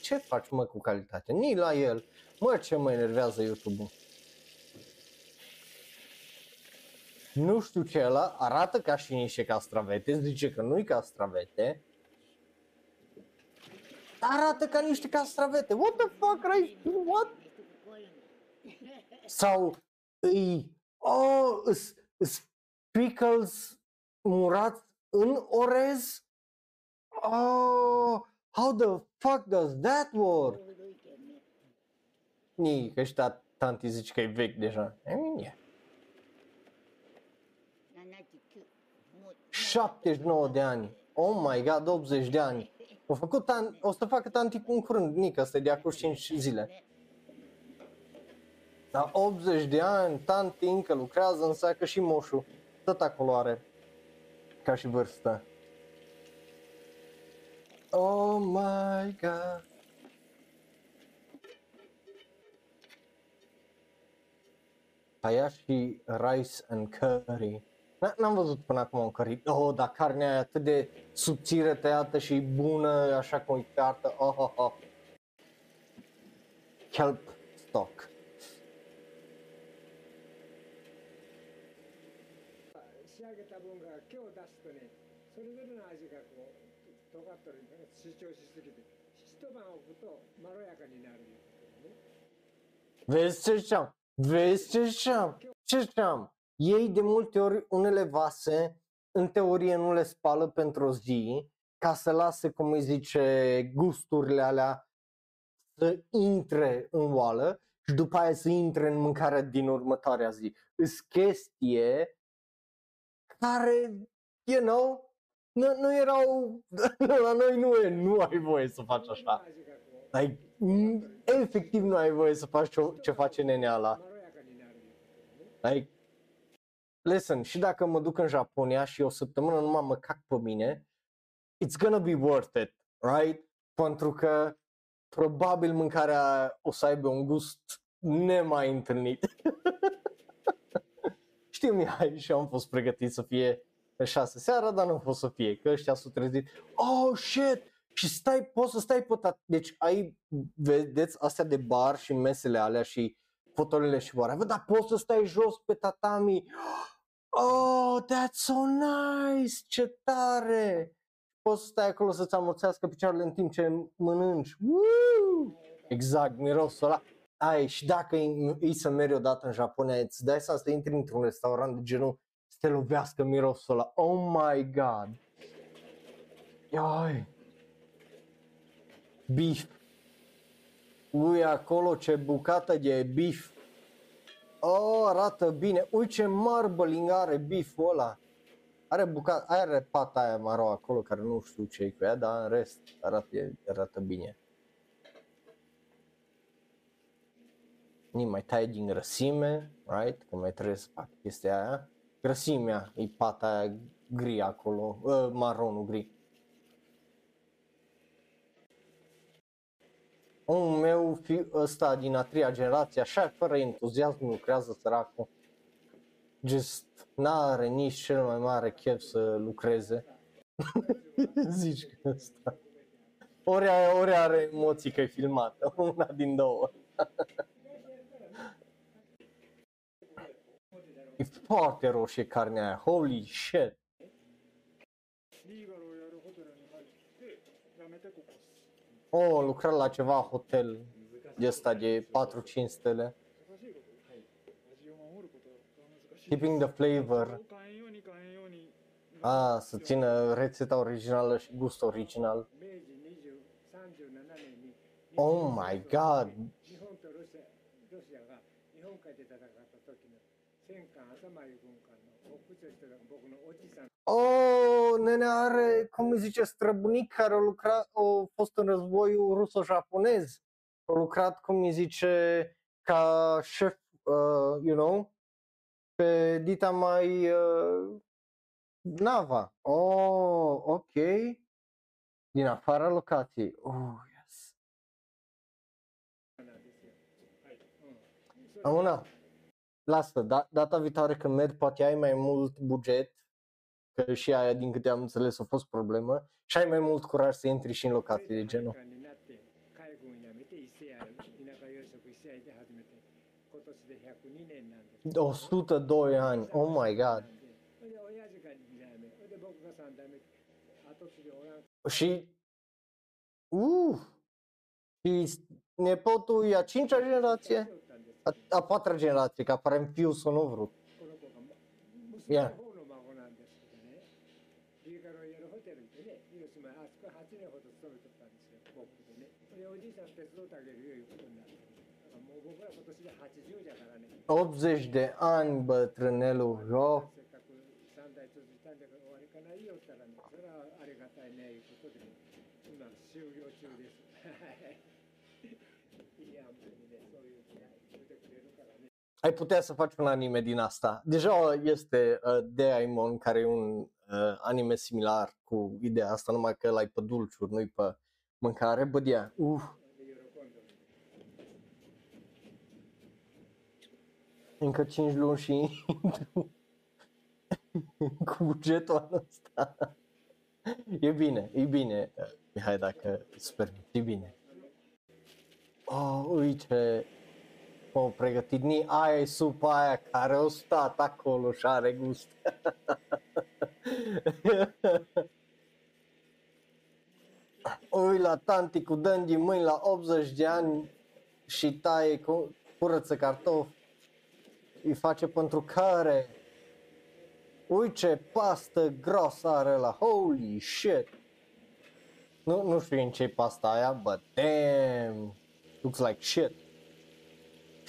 A: ce faci mă cu calitate? Ni la el. Mă, ce mă enervează YouTube-ul. Nu știu ce ăla, arată ca și niște castravete, zice că nu-i castravete, dar arată ca niște castravete. What the fuck, right? What? Sau îi, oh, îs, îs pickles murat în orez? Oh, how the fuck does that work? Ni, că ăștia tanti zici că e vechi deja. I mean, yeah. 79 de ani. Oh my god, 80 de ani. O, făcut tan- o să facă tanti cu un curând, Nică, asta e de acum 5 zile. La 80 de ani, tanti încă lucrează, însă că și moșul tot acolo are ca și vârstă. Oh my god. Hayashi rice and curry. N-am văzut până acum un curry. Oh, dar carnea e atât de subțire tăiată și bună, așa cum e tăiată. Oh, oh, oh. Kelp stock. Vezi ce ziceam? Vezi ce ziceam? Ce ziceam? Ei de multe ori unele vase în teorie nu le spală pentru o zi ca să lase, cum îi zice, gusturile alea să intre în oală și după aia să intre în mâncarea din următoarea zi. Îs chestie care, you know, nu, nu erau, la noi nu e, nu ai voie să faci așa. Like, efectiv nu ai voie să faci ce, ce face
D: neneala.
A: Like, listen, și dacă mă duc în Japonia și o săptămână numai mă cac pe mine, it's gonna be worth it, right? Pentru că probabil mâncarea o să aibă un gust nemai întâlnit. Știu, Mihai, și eu am fost pregătit să fie pe șase seara, dar nu a fost să fie, că ăștia s-au trezit. Oh, shit! Și stai, poți să stai pe tat- Deci ai, vedeți, astea de bar și mesele alea și fotolele și whatever, dar poți să stai jos pe tatami. Oh, that's so nice! Ce tare! Poți să stai acolo să-ți amorțească picioarele în timp ce mănânci. Woo! Exact, mirosul ăla. ai, și dacă îi, îi să mergi odată în Japonia, îți dai seama să intri într-un restaurant de genul să te lovească mirosul ăla. Oh my god! Ai. Beef. Ui, acolo ce bucată de beef. Oh, arată bine. Ui, ce marbling are beef-ul ăla. Are bucat, are pata aia maro acolo care nu știu ce e cu ea, dar în rest arată, arată bine. Ni mai tai din grăsime, right? Că mai trebuie să fac chestia aia. Grăsimea e pata aia gri acolo, uh, maronul gri. Omul meu fi ăsta din a treia generație, așa fără entuziasm lucrează săracul. Just n-are nici cel mai mare chef să lucreze. Zici că ăsta. Ori, are- ori are emoții că e filmată, una din două. e foarte roșie carnea aia, holy shit. o, lucrat la ceva hotel de ăsta de 4-5 stele. Keeping the flavor. Ah, să țină rețeta originală și gust original. Oh my god! O, nenea are, cum îi zice, străbunic care a lucrat, a fost în războiul ruso-japonez. A lucrat, cum îi zice, ca șef, uh, you know, pe dita mai uh, nava. Oh, ok. Din afara locației. Oh, yes.
D: Am
A: una lasă, da, data viitoare când mergi poate ai mai mult buget, că și aia din câte am înțeles a fost problemă, și ai mai mult curaj să intri și în locații de genul.
D: De 102
A: ani, oh my god. Și uh, și nepotul e a cincea generație?
D: おったんです。
A: A, a patra generație, că apare fiul să nu vrut.
D: この子が娘
A: Yeah.
D: の方の孫なんですけどね、リーガロイヤルホテルでね、広島、あそこ8年ほど勤めてたんですよ、
A: ai putea să faci un anime din asta. Deja este uh, Daimon, care e un uh, anime similar cu ideea asta, numai că l-ai pe dulciuri, nu-i pe mâncare. Bă, yeah. uh. Încă 5 luni și cu bugetul ăsta. e bine, e bine, Mihai, dacă super, e bine. Oh, uite, m-au pregătit, ni aia e supa aia care a stat acolo și are gust. Ui la tanti cu dândi mâini la 80 de ani și taie cu curăță cartofi. Îi face pentru care? Ui ce pastă groasă are la holy shit! Nu, nu știu în ce pasta aia, but damn Looks like shit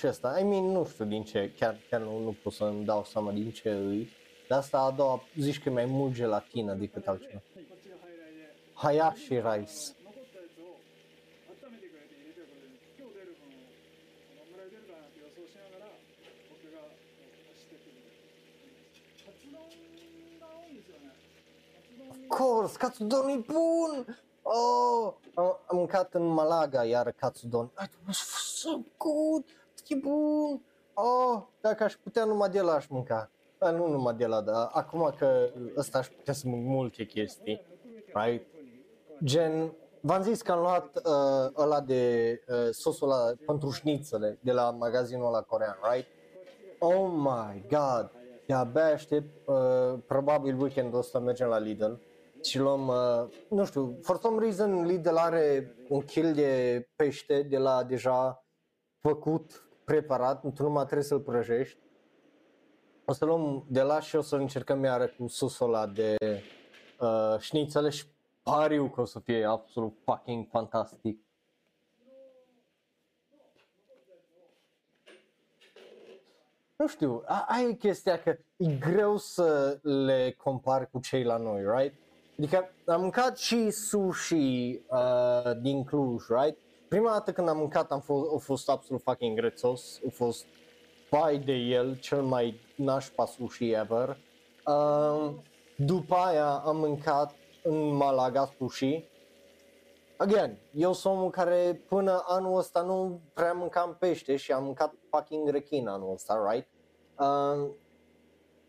A: acesta. I mean, nu știu din ce, chiar, chiar nu, nu pot să-mi dau seama din ce îi. De asta a doua zici că mai mult gelatină decât altceva. Hayashi Rice. Of course, katsudon e bun! Oh, am, am mâncat în Malaga iar katsudon. It was so good! E bun! Oh, dacă aș putea numai de la aș mânca. A, nu numai de la, dar acum că ăsta aș putea să mânc multe chestii, right? Gen, v-am zis că am luat uh, ăla de uh, sosul ăla pentru șnițele de la magazinul ăla corean, right? Oh my god! De-abia aștept, uh, probabil weekendul ăsta mergem la Lidl și luăm, uh, nu știu, for some reason Lidl are un kill de pește de la deja făcut, preparat, tu numai trebuie să-l prăjești. O să luăm de la și o să încercăm iară cu susul ăla de uh, șnițele și pariu că o să fie absolut fucking fantastic. Nu știu, a- aia e chestia că e greu să le compari cu cei la noi, right? Adică am mâncat și sushi uh, din Cluj, right? Prima dată când am mâncat am fost, a fost absolut fucking grețos, a fost bai de el, cel mai nașpa sushi ever. Uh, după aia am mâncat în Malaga sushi. Again, eu sunt omul care până anul ăsta nu prea mâncam pește și am mâncat fucking rechin anul ăsta, right? Uh,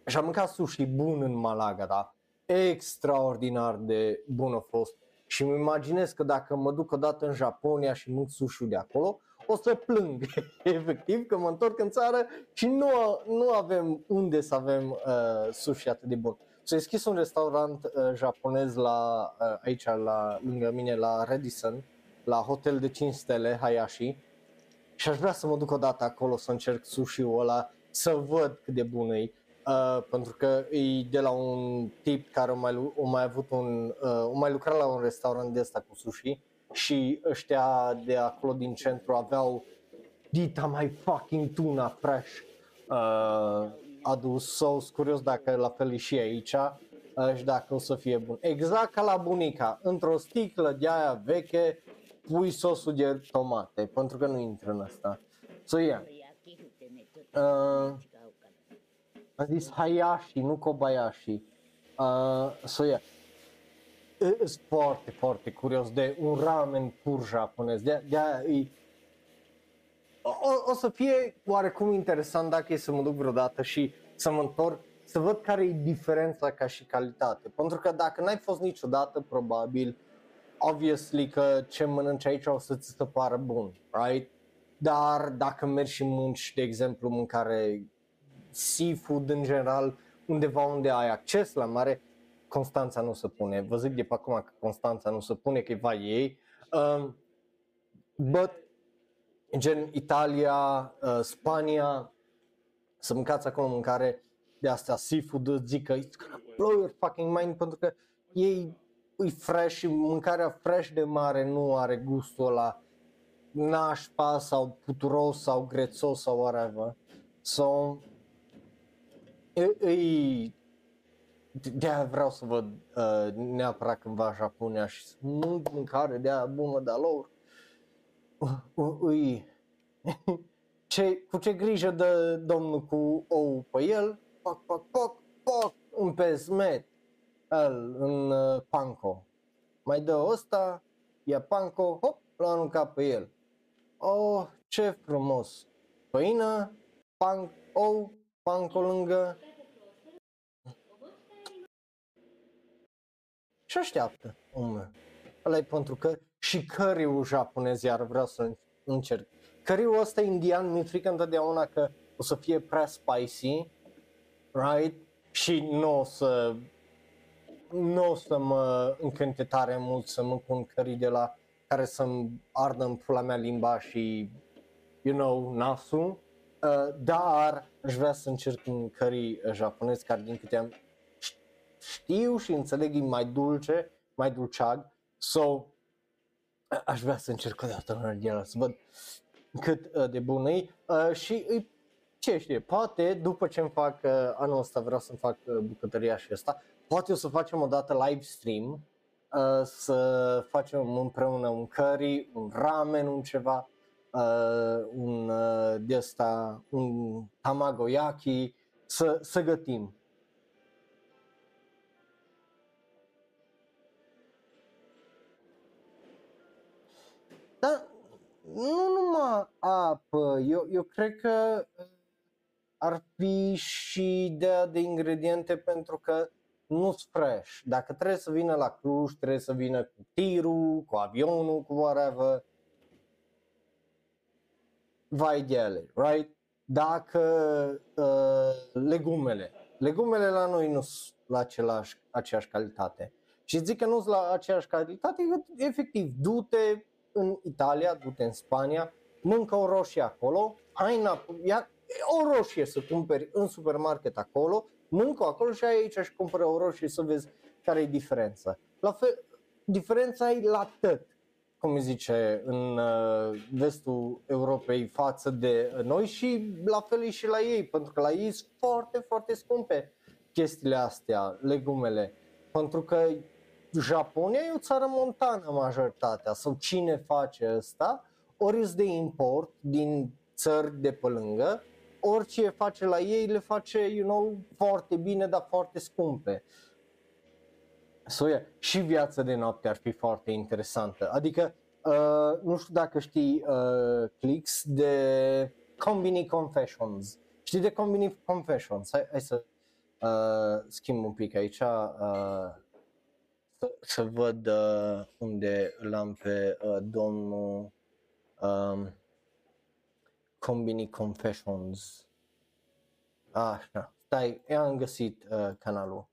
A: și am mâncat sushi bun în Malaga, da? Extraordinar de bun a fost. Și îmi imaginez că dacă mă duc odată în Japonia și mânc sushi de acolo, o să plâng, efectiv, că mă întorc în țară și nu, nu avem unde să avem uh, sushi atât de bun. S-a deschis un restaurant uh, japonez la, uh, aici, la, lângă mine, la Redison, la hotel de 5 stele, Hayashi, și aș vrea să mă duc odată acolo să încerc sushi-ul ăla, să văd cât de bun e. Uh, pentru că e de la un tip care a mai, lu- a mai avut un, uh, a mai lucrat la un restaurant de ăsta cu sushi și ăștia de acolo din centru aveau dita mai fucking tuna fresh uh, adus so sunt curios dacă la fel e și aici uh, și dacă o să fie bun. Exact ca la bunica, într-o sticlă de aia veche pui sosul de tomate, pentru că nu intră în asta. So, yeah. Uh, am zis Hayashi, nu Kobayashi. Uh, so, yeah. Sunt foarte, foarte curios de un ramen pur japonez. De, de e, o, o- o să fie oarecum interesant dacă e să mă duc vreodată și să mă întorc, să văd care e diferența ca și calitate. Pentru că dacă n-ai fost niciodată, probabil, obviously că ce mănânci aici o să ți se pară bun, right? Dar dacă mergi și mânci, de exemplu, mâncare seafood în general, undeva unde ai acces la mare, Constanța nu se pune. Vă zic de pe acum că Constanța nu se pune, că e vai ei. Um, but, gen Italia, uh, Spania, să mâncați acolo mâncare de asta seafood, îți zic că it's gonna blow your fucking mind pentru că ei e fresh și mâncarea fresh de mare nu are gustul ăla nașpa sau puturos sau grețos sau whatever. So, e, e, de aia vreau să văd uh, neapărat cândva Japonia și să mânc mâncare de aia bună de-a lor. Uh, uh, ui. ce, cu ce grijă dă domnul cu ou pe el, pac, pac, pac, pac, în pesmet, el, în uh, panco. Mai dă ăsta, ia panco, hop, l-a aruncat pe el. Oh, ce frumos! Păină, pan, ou, panco lângă. Și așteaptă, omul. Ăla e pentru că și curry-ul japonez, iar vreau să încerc. Curry-ul ăsta indian mi-e frică întotdeauna că o să fie prea spicy, right? Și nu o să nu o să mă încânte tare mult să mănânc un curry de la care să-mi ardă în pula mea limba și, you know, nasul. Uh, dar aș vrea să încerc un curry uh, japonez care din câte am știu și înțeleg e mai dulce, mai dulceag. So, a- aș vrea să încerc o dată unul din ele, să văd cât uh, de bun e. Uh, și îi ce știe, poate după ce îmi fac uh, anul ăsta vreau să-mi fac uh, bucătăria și asta, poate o să facem o dată live stream, uh, să facem împreună un curry, un ramen, un ceva, uh, un uh, de asta, un tamagoyaki, să, să gătim. Dar nu numai apă, eu, eu cred că uh, ar fi și ideea de ingrediente pentru că nu sunt fresh. Dacă trebuie să vină la Cluj, trebuie să vină cu tirul, cu avionul, cu whatever. Vai de ele, right? Dacă uh, legumele, legumele la noi nu sunt la același, aceeași calitate. Și zic că nu sunt la aceeași calitate, că efectiv, du-te în Italia, du-te în Spania, mâncă o roșie acolo, ai înapoi, ia o roșie să cumperi în supermarket acolo, mâncă acolo și ai aici și cumpără o roșie să vezi care e diferența. La fel, diferența e la tot, cum îi zice, în uh, vestul Europei față de noi și la fel e și la ei, pentru că la ei sunt foarte, foarte scumpe chestiile astea, legumele, pentru că Japonia e o țară montană majoritatea, sau cine face asta, ori îți de import din țări de pe lângă, orice face la ei le face, you know, foarte bine, dar foarte scumpe. So, yeah, și viața de noapte ar fi foarte interesantă. Adică, uh, nu știu dacă știi uh, clics de Combini Confessions. Știi de Combini Confessions? Hai, hai să uh, schimb un pic aici. Uh, să, să văd uh, unde l-am pe uh, domnul um, Combini Confessions. Așa, stai, am găsit uh, canalul.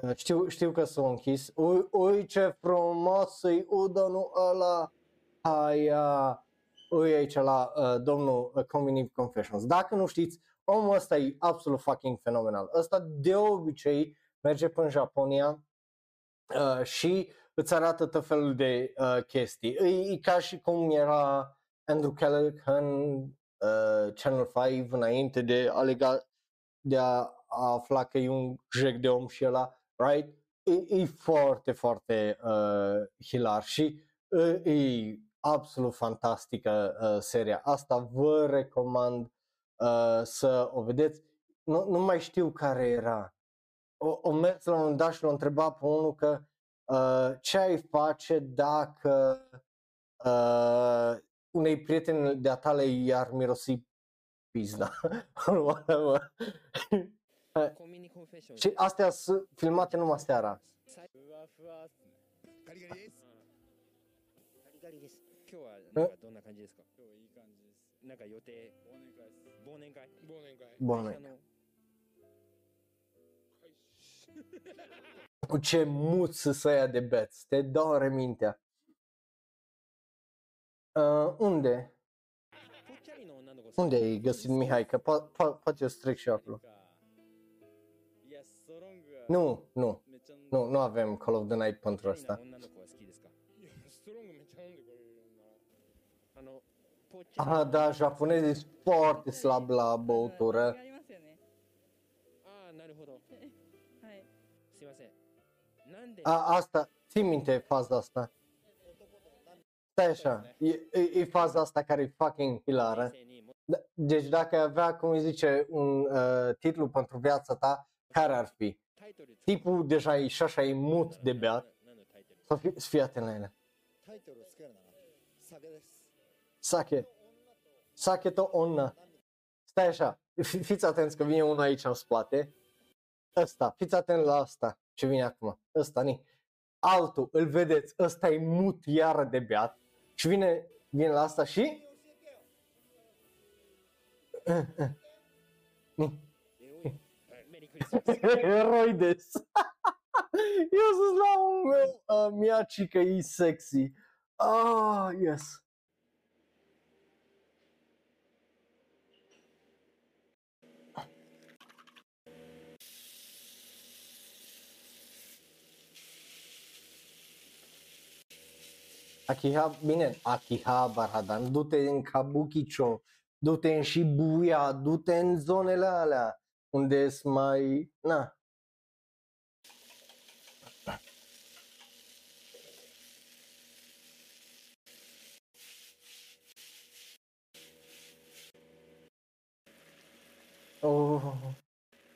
A: Uh, știu, știu că s-a închis. Ui, ui ce frumos e udonul ăla. Aia. Ui aici la uh, domnul uh, Combini Confessions. Dacă nu știți, omul ăsta e absolut fucking fenomenal. Ăsta de obicei merge până în Japonia uh, și îți arată tot felul de uh, chestii. E, e ca și cum era Andrew Callaghan uh, Channel 5 înainte de a, lega, de a, a afla că e un jec de om și ăla, right? E, e foarte, foarte uh, hilar și uh, e absolut fantastică uh, seria. Asta vă recomand uh, să o vedeți. Nu, nu mai știu care era. O, o mers la un moment dat și l-a întrebat pe unul că uh, ce ai face dacă uh, unei prieteni de-a tale i-ar mirosi pizda. Și astea sunt filmate numai seara.
E: Bonenkai.
A: Cu ce muți să ia de beți, te doare mintea? Uh, unde? Unde ai găsit Mihai? Că po- po- poate eu să și acolo. Nu, nu. Nu, nu avem Call of the Night pentru asta. Ah, da, japonezii sunt foarte slab la băutură. A, asta, ții minte faza asta. Stai așa, e, e, e faza asta care e fucking hilară. Da, deci dacă avea, cum îi zice, un uh, titlu pentru viața ta, care ar fi? tipul deja e și așa e mut de beat, să fii atent la ele. Sake. Sake to onna. Stai așa, fiți atenți că vine unul aici în spate. Ăsta, fiți atenți la asta ce vine acum. Ăsta, ni. Altul, îl vedeți, ăsta e mut iară de beat. Și vine, vine la asta și... Ni. Eroides. Eu sunt la un meu, uh, mea cică, e sexy. Ah, uh, yes. Akiha bine, Akiha dar du-te în Kabukicho, du-te în Shibuya, du-te în zonele alea unde sunt mai, na, Oh,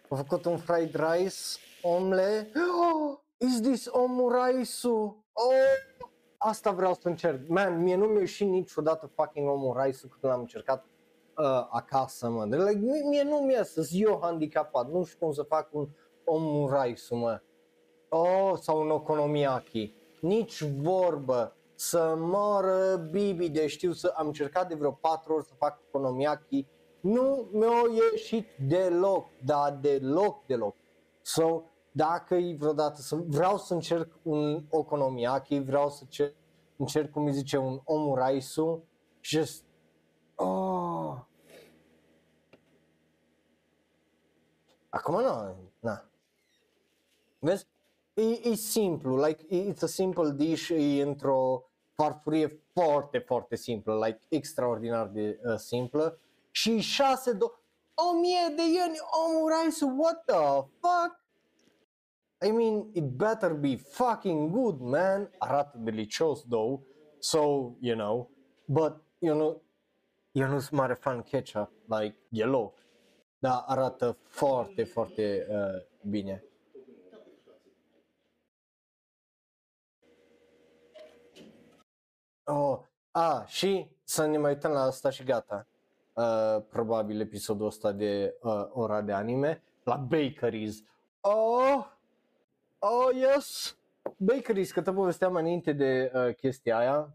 A: a făcut un fried rice, omle. Oh, is this omuraisu? Oh, asta vreau să încerc. Man, mie nu mi-a ieșit niciodată fucking omuraisu când l-am încercat uh, acasă, mă. De, like, mie, mie nu mi-e să eu handicapat, nu știu cum să fac un omuraisu, mă. Oh, sau un okonomiyaki. Nici vorbă. Să moară Bibi de știu să am încercat de vreo patru ori să fac okonomiyaki. Nu mi-a ieșit deloc, dar deloc, deloc. So, dacă e vreodată să vreau să încerc un okonomiyaki, vreau să cer, încerc cum îi zice un omuraisu, just Oh. Acum nu, na. Vezi? E, e simplu, like, it's a simple dish, e într-o farfurie foarte, foarte simplă, like, extraordinar de uh, simplă. Și 6 do... 1000 de ieni, omul what the fuck? I mean, it better be fucking good, man. Arată delicios, though. So, you know, but, you know, eu nu sunt mare fan ketchup, like, yellow. Dar arată foarte, foarte uh, bine. Oh, a, și să ne mai uităm la asta și gata. Uh, probabil episodul ăsta de uh, ora de anime. La bakeries. Oh, oh yes! Bakeries, că te povesteam înainte de uh, chestia aia.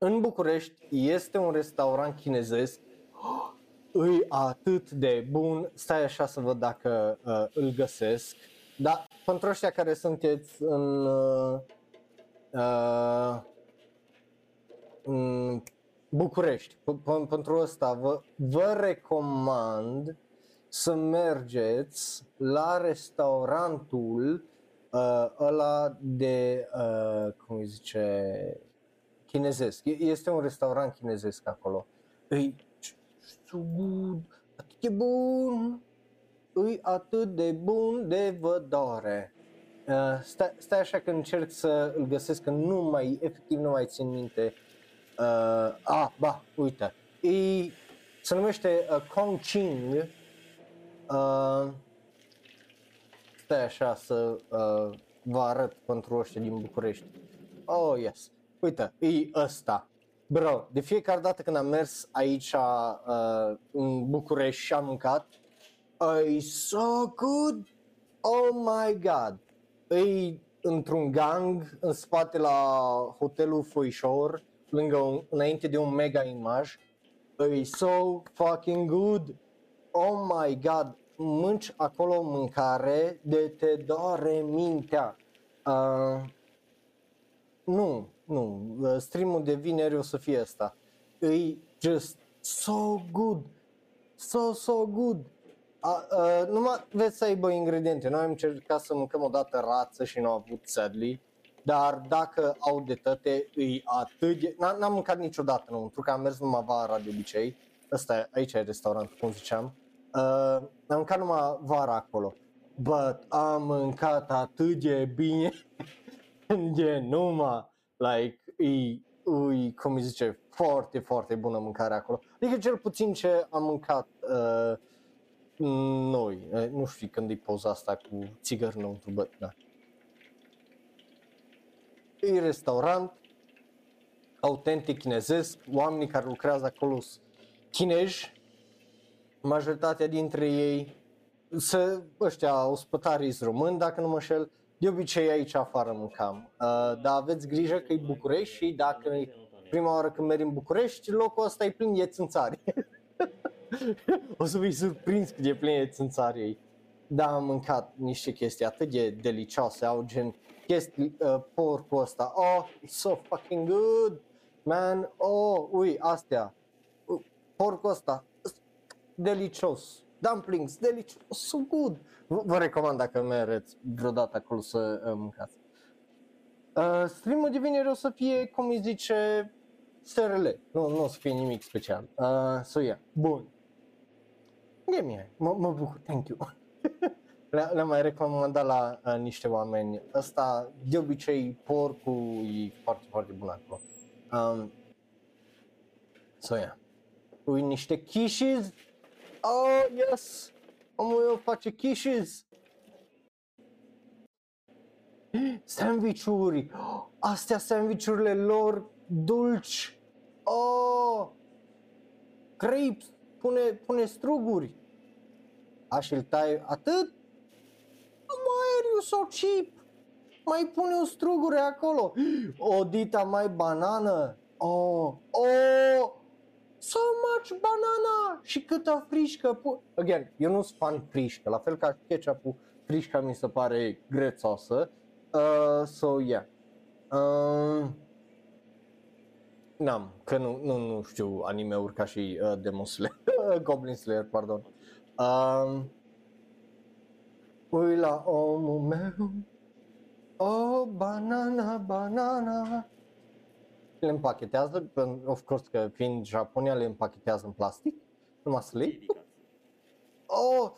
A: În București este un restaurant chinezesc. Oh, îi atât de bun. Stai așa să văd dacă uh, îl găsesc. Dar pentru ăștia care sunteți în uh, uh, în București. P- pentru asta vă, vă recomand să mergeți la restaurantul uh, ăla de, uh, cum îi zice, chinezesc. Este un restaurant chinezesc acolo. Îi so good, atât de bun, îi atât de bun de vă doare. Uh, stai, stai așa că încerc să îl găsesc, că nu mai, efectiv nu mai țin minte Uh, ah, ba, uite. E, se numește uh, Kong Ching. Uh, stai așa să uh, vă arăt pentru ăștia din București. Oh, yes. Uite, e ăsta. Bro, de fiecare dată când am mers aici uh, în București și am mâncat, e so good! Oh my god! E într-un gang în spate la hotelul Foișor lângă un, înainte de un mega imaj, e so fucking good. Oh my god, mânci acolo mâncare de te doare mintea. Uh, nu, nu, streamul de vineri o să fie asta. E just so good, so, so good. Uh, uh, numai veți să aibă ingrediente. Noi am încercat să mâncăm o dată rață și nu am avut sadly dar dacă au de tăte, îi atât de... N-am mâncat niciodată înăuntru, că am mers numai vara de obicei. Ăsta, aici e restaurant, cum ziceam. Uh, am mâncat numai vara acolo. But am mâncat atât de bine de numai, like, îi, îi, cum îi zice, foarte, foarte bună mâncare acolo. Adică cel puțin ce am mâncat uh, noi, uh, nu știu când e poza asta cu țigări înăuntru, but, da e restaurant autentic chinezesc, oamenii care lucrează acolo sunt chinezi, majoritatea dintre ei să, ăștia ospătarii români, dacă nu mă șel, de obicei aici afară mâncam. Uh, dar aveți grijă că e București și dacă e prima oară când mergi în București, locul ăsta e plin de țânțari. o să fii surprins cât e plin de țânțari ei. Da, am mâncat niște chestii atât de delicioase, au gen chestii, uh, porcul ăsta, oh, it's so fucking good, man, oh, ui, astea, uh, porcul ăsta, delicios, dumplings, delicios, so good. V- vă recomand dacă mereți vreodată acolo să uh, mâncați. Uh, streamul de vineri o să fie, cum îi zice, SRL, nu, nu o să fie nimic special. Uh, so yeah, bun. E mie, mă, mă bucur, thank you. le, le mai recomandat la uh, niște oameni. Ăsta, de obicei, porcul e foarte, foarte bun acolo. Um, so, yeah. Ui, niște quiches. Oh, yes! Omul meu face quiches. Sandvișuri. Astea sandvișurile lor dulci. Oh! Crepes. Pune, pune struguri. Așa îl tai atât you so cheap? Mai pune o strugure acolo. O dita mai banană. Oh, oh, so much banana. Și câtă frișcă. Pu- Again, eu nu sunt fan frișcă, la fel ca ketchup frișca mi se pare grețoasă. Uh, so, yeah. Um, N-am, că nu, nu, nu știu anime-uri ca și uh, Demon Slayer, Goblin Slayer, pardon. Um, ui la omul meu, o banana, banana. Le împachetează, pen- of course că fiind Japonia le împachetează în plastic, numai să le iei. Oh,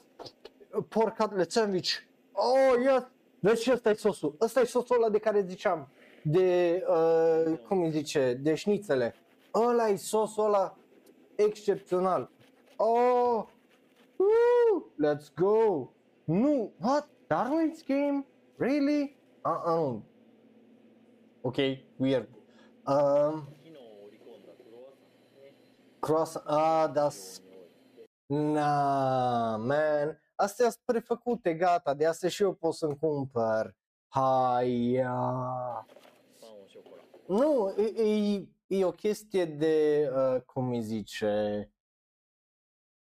A: pork cutlet sandwich. Oh, yes. Deci ăsta e sosul. Ăsta e sosul ăla de care ziceam. De, uh, cum îi zice, de șnițele. Ăla e sosul ăla excepțional. Oh, woo, let's go. Nu, what? Darwin's game? Really? Uh, uh. Ok, weird.
B: A,
A: cross,
B: a, da,
A: Na, man, astea sunt prefăcute, gata, de astea și eu pot să-mi cumpăr. Hai, Nu, e, e, e o chestie de, uh, cum îi zice,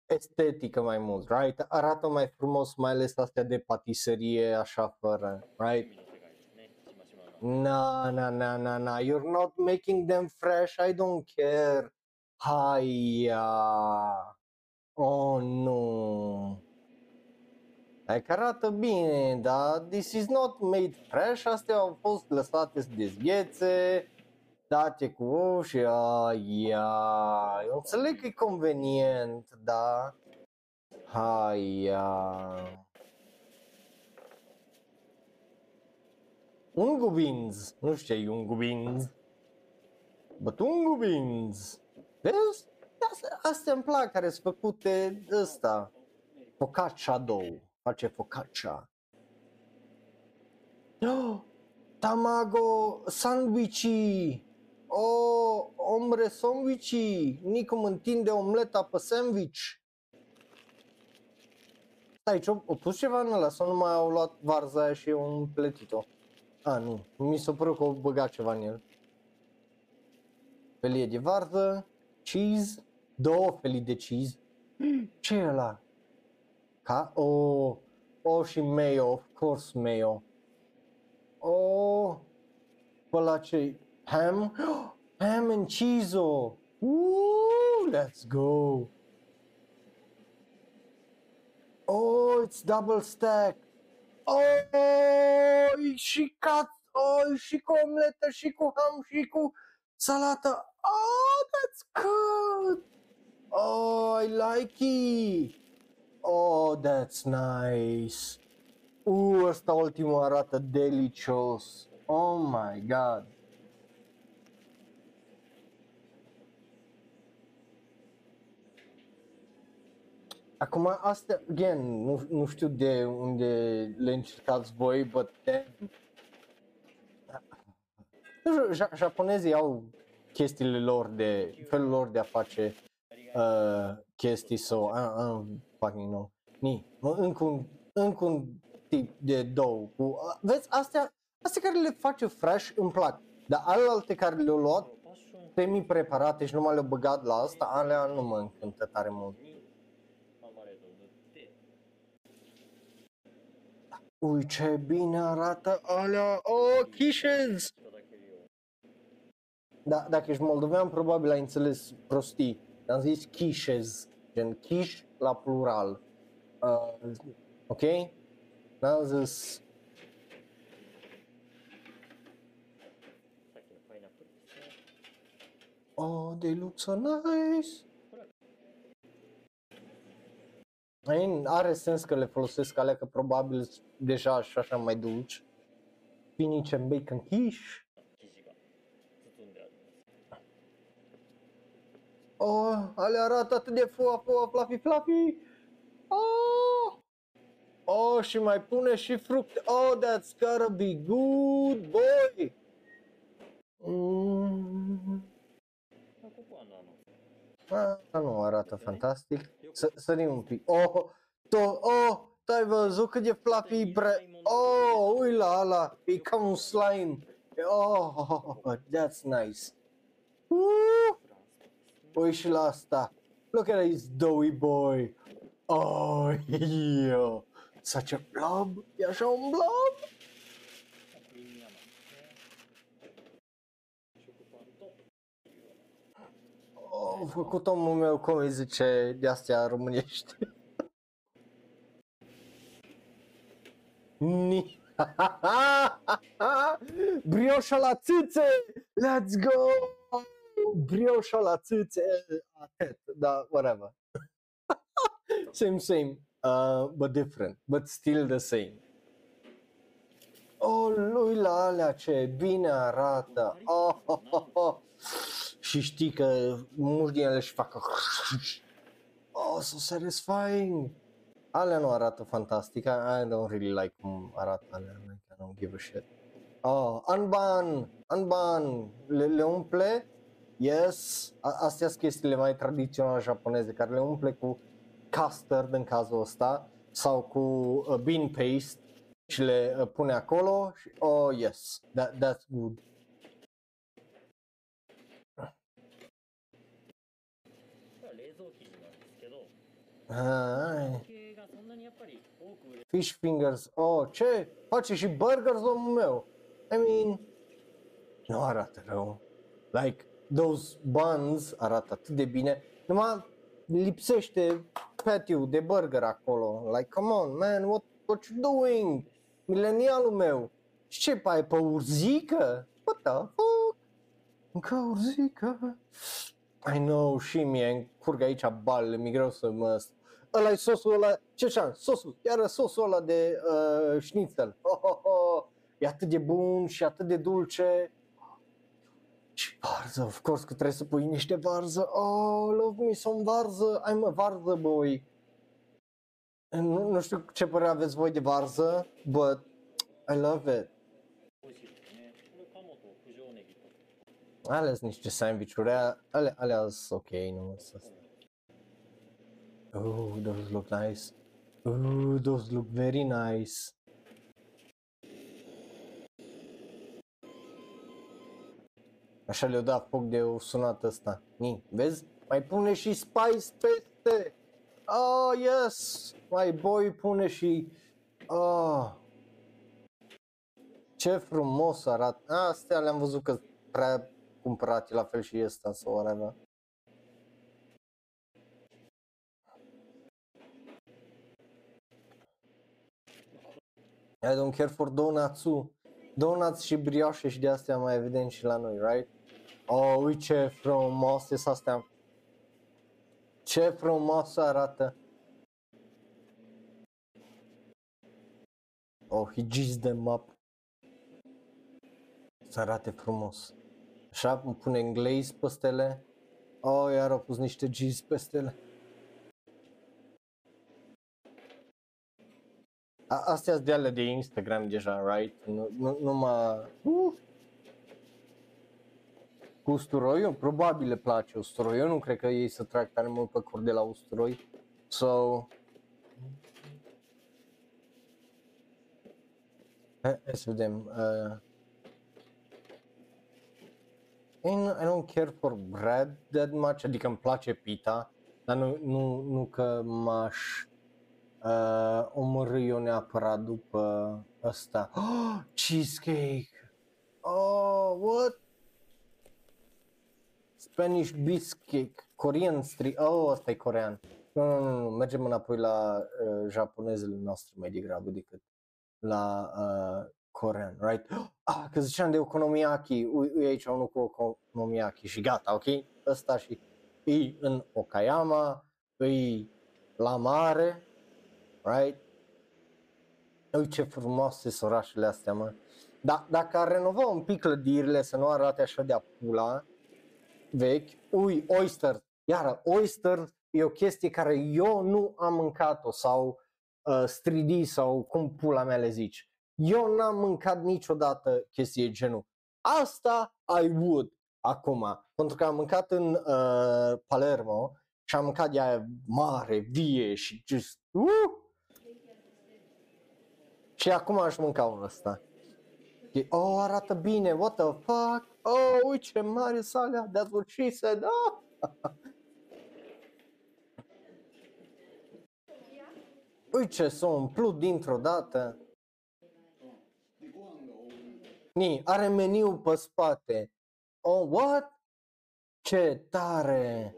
A: estetică mai mult, right? Arată mai frumos, mai ales astea de patiserie, așa, fără, right? Na, na, na, na, na, you're not making them fresh, I don't care. Hai, ia. Oh, nu. Hai că arată bine, dar this is not made fresh, astea au fost lăsate să dezghețe, date cu ușa, ia. Eu înțeleg că e convenient, da. Hai, ia. Ungu beans, nu știu ce e ungu beans. But ungu beans. Vezi? Astea, astea îmi plac, care sunt făcute ăsta. Focaccia dough. Face focaccia. Oh, tamago sandwichi. Oh, ombre sandwichi. Nicu îmi întinde omleta pe sandwich. Stai, ce o pus ceva în ăla sau nu mai au luat varza aia și au împletit-o? A, nu. Mi s-a părut că au băgat ceva în el. Felie de varză, cheese, două felii de cheese. Ce e ăla? Ca? Oh, oh și mayo, of course mayo. Oh, ăla ce Ham? Ham and cheese-o! Woo, let's go! Oh, it's double stack! Oh, e și cat, oh, e și cu omletă, și cu ham, și cu salată. Oh, that's good! Oh, I like it! Oh, that's nice! Uh, ăsta ultimul arată delicios! Oh my god! Acum, asta, again, nu, nu știu de unde le încercați voi, but that... J- japonezii au chestiile lor de, felul lor de a face uh, chestii sau, so, I, I don't fucking know. Ni, încă un, încă un tip de două. Cu, uh, vezi, astea, astea care le face fresh îmi plac, dar alelalte care le-au luat semi-preparate și numai le-au băgat la asta, alea nu mă încântă tare mult. Ui, ce bine arată alea! Oh,
B: Chișez!
A: Da, dacă ești moldovean, probabil ai înțeles prostii. Am zis Chișez, gen Chiș la plural. Uh, ok? N-am zis Oh, they look so nice. Păi, are sens că le folosesc alea că probabil deja și așa mai dulci. Finice and bacon quiche. Oh, ale arată atât de foa, foa, fluffy, fluffy. Oh! Oh, și mai pune și fructe. Oh, that's gotta be good, boy! Mm.
B: Ah,
A: a, nu arată fantastic. Să sărim un pic. Oh, to, oh, tu ai văzut cât e fluffy bre... Oh, ui la ala, e ca un slime. Oh, that's nice. Uh, și la asta. Look at this doughy boy. Oh, yeah. Such a blob. E așa un blob. Au făcut omul meu, cum îi zice, de astea românești. Ni. Brioșa la țâțe! Let's go! Brioșa la țâțe! Atât, da, whatever. same, same, uh, but different, but still the same. Oh, lui la alea ce bine arată. Oh, oh, oh, oh. Și știi că mulți din ele își facă Oh, so satisfying. Alea nu arată fantastic. I, I don't really like cum arată alea. Like, I don't give a shit. Oh, unban, unban, le, le umple, yes, A- astea sunt chestiile mai tradiționale japoneze, care le umple cu custard în cazul ăsta, sau cu uh, bean paste și le uh, pune acolo și, oh yes, that, that's good. Fish fingers, oh, ce? Face și burgers, omul meu. I mean, nu arată rău. Like, those buns arată atât de bine. Numai lipsește patty de burger acolo. Like, come on, man, what, what you doing? Milenialul meu. Și ce pai pe urzică? What the fuck? Încă urzică? I know, și mie îmi curg aici balele, mi greu să mă ăla e sosul ăla, ce șan, sosul, Iar sosul ăla de uh, șnițel. Oh, oh, oh, e atât de bun și atât de dulce. Și varză, of course că trebuie să pui niște varză. Oh, love me some varză, I'm a varză boy. Nu, nu știu ce părere aveți voi de varză, but I love it. Ales niște sandvișuri, ale, ale ok, nu să Oh, those look nice. Oh, those look very nice. Așa le-o dat foc de o sunat ăsta. Ni, vezi? Mai pune și spice peste. Oh, yes! My boy pune și... Oh. Ce frumos arată. Astea le-am văzut că prea cumpărate la fel și ăsta sau whatever. I don't care for donuts Donuts și brioșe și de astea mai evident și la noi, right? Oh, uite ce frumoase sunt astea. Ce frumos arată. Oh, he jizzed them up. Să arate frumos. Așa îmi pune în glaze pe stele. Oh, iar au pus niște giz pe astea sunt de ale de Instagram deja, right? Nu, nu, nu mă... Uh. Cu usturoiul? Probabil le place usturoi. Eu nu cred că ei să trag tare mult pe cur de la usturoi. So... Hai, hai să vedem. Uh... I don't- I don't care for bread that much, adică îmi place pita, dar nu, nu, nu că m-aș uh, omorâ eu neapărat după ăsta. Oh, cheesecake! Oh, what? Spanish biscuit, Korean street, oh, ăsta e corean. Nu, nu, nu, nu, mergem înapoi la uh, japonezele noastre mai degrabă decât la uh, corean, right? Ah, că ziceam de okonomiyaki, ui, ui aici unul cu okonomiyaki și gata, ok? Ăsta și e în Okayama, e la mare, right? Uite ce frumoase sunt orașele astea, mă. Da, dacă ar renova un pic clădirile să nu arate așa de pula vechi, ui, oyster, iară, oyster e o chestie care eu nu am mâncat-o sau uh, stridii sau cum pula mea le zici. Eu n-am mâncat niciodată chestie genul. Asta I would acum, pentru că am mâncat în uh, Palermo și am mâncat de aia mare, vie și just, uh! Și acum aș mânca unul ăsta. E, oh, arată bine, what the fuck? Oh, uite ce mare salea, that's what she said, oh! Uite ce s-a umplut dintr-o dată. Ni, are meniu pe spate. Oh, what? Ce tare!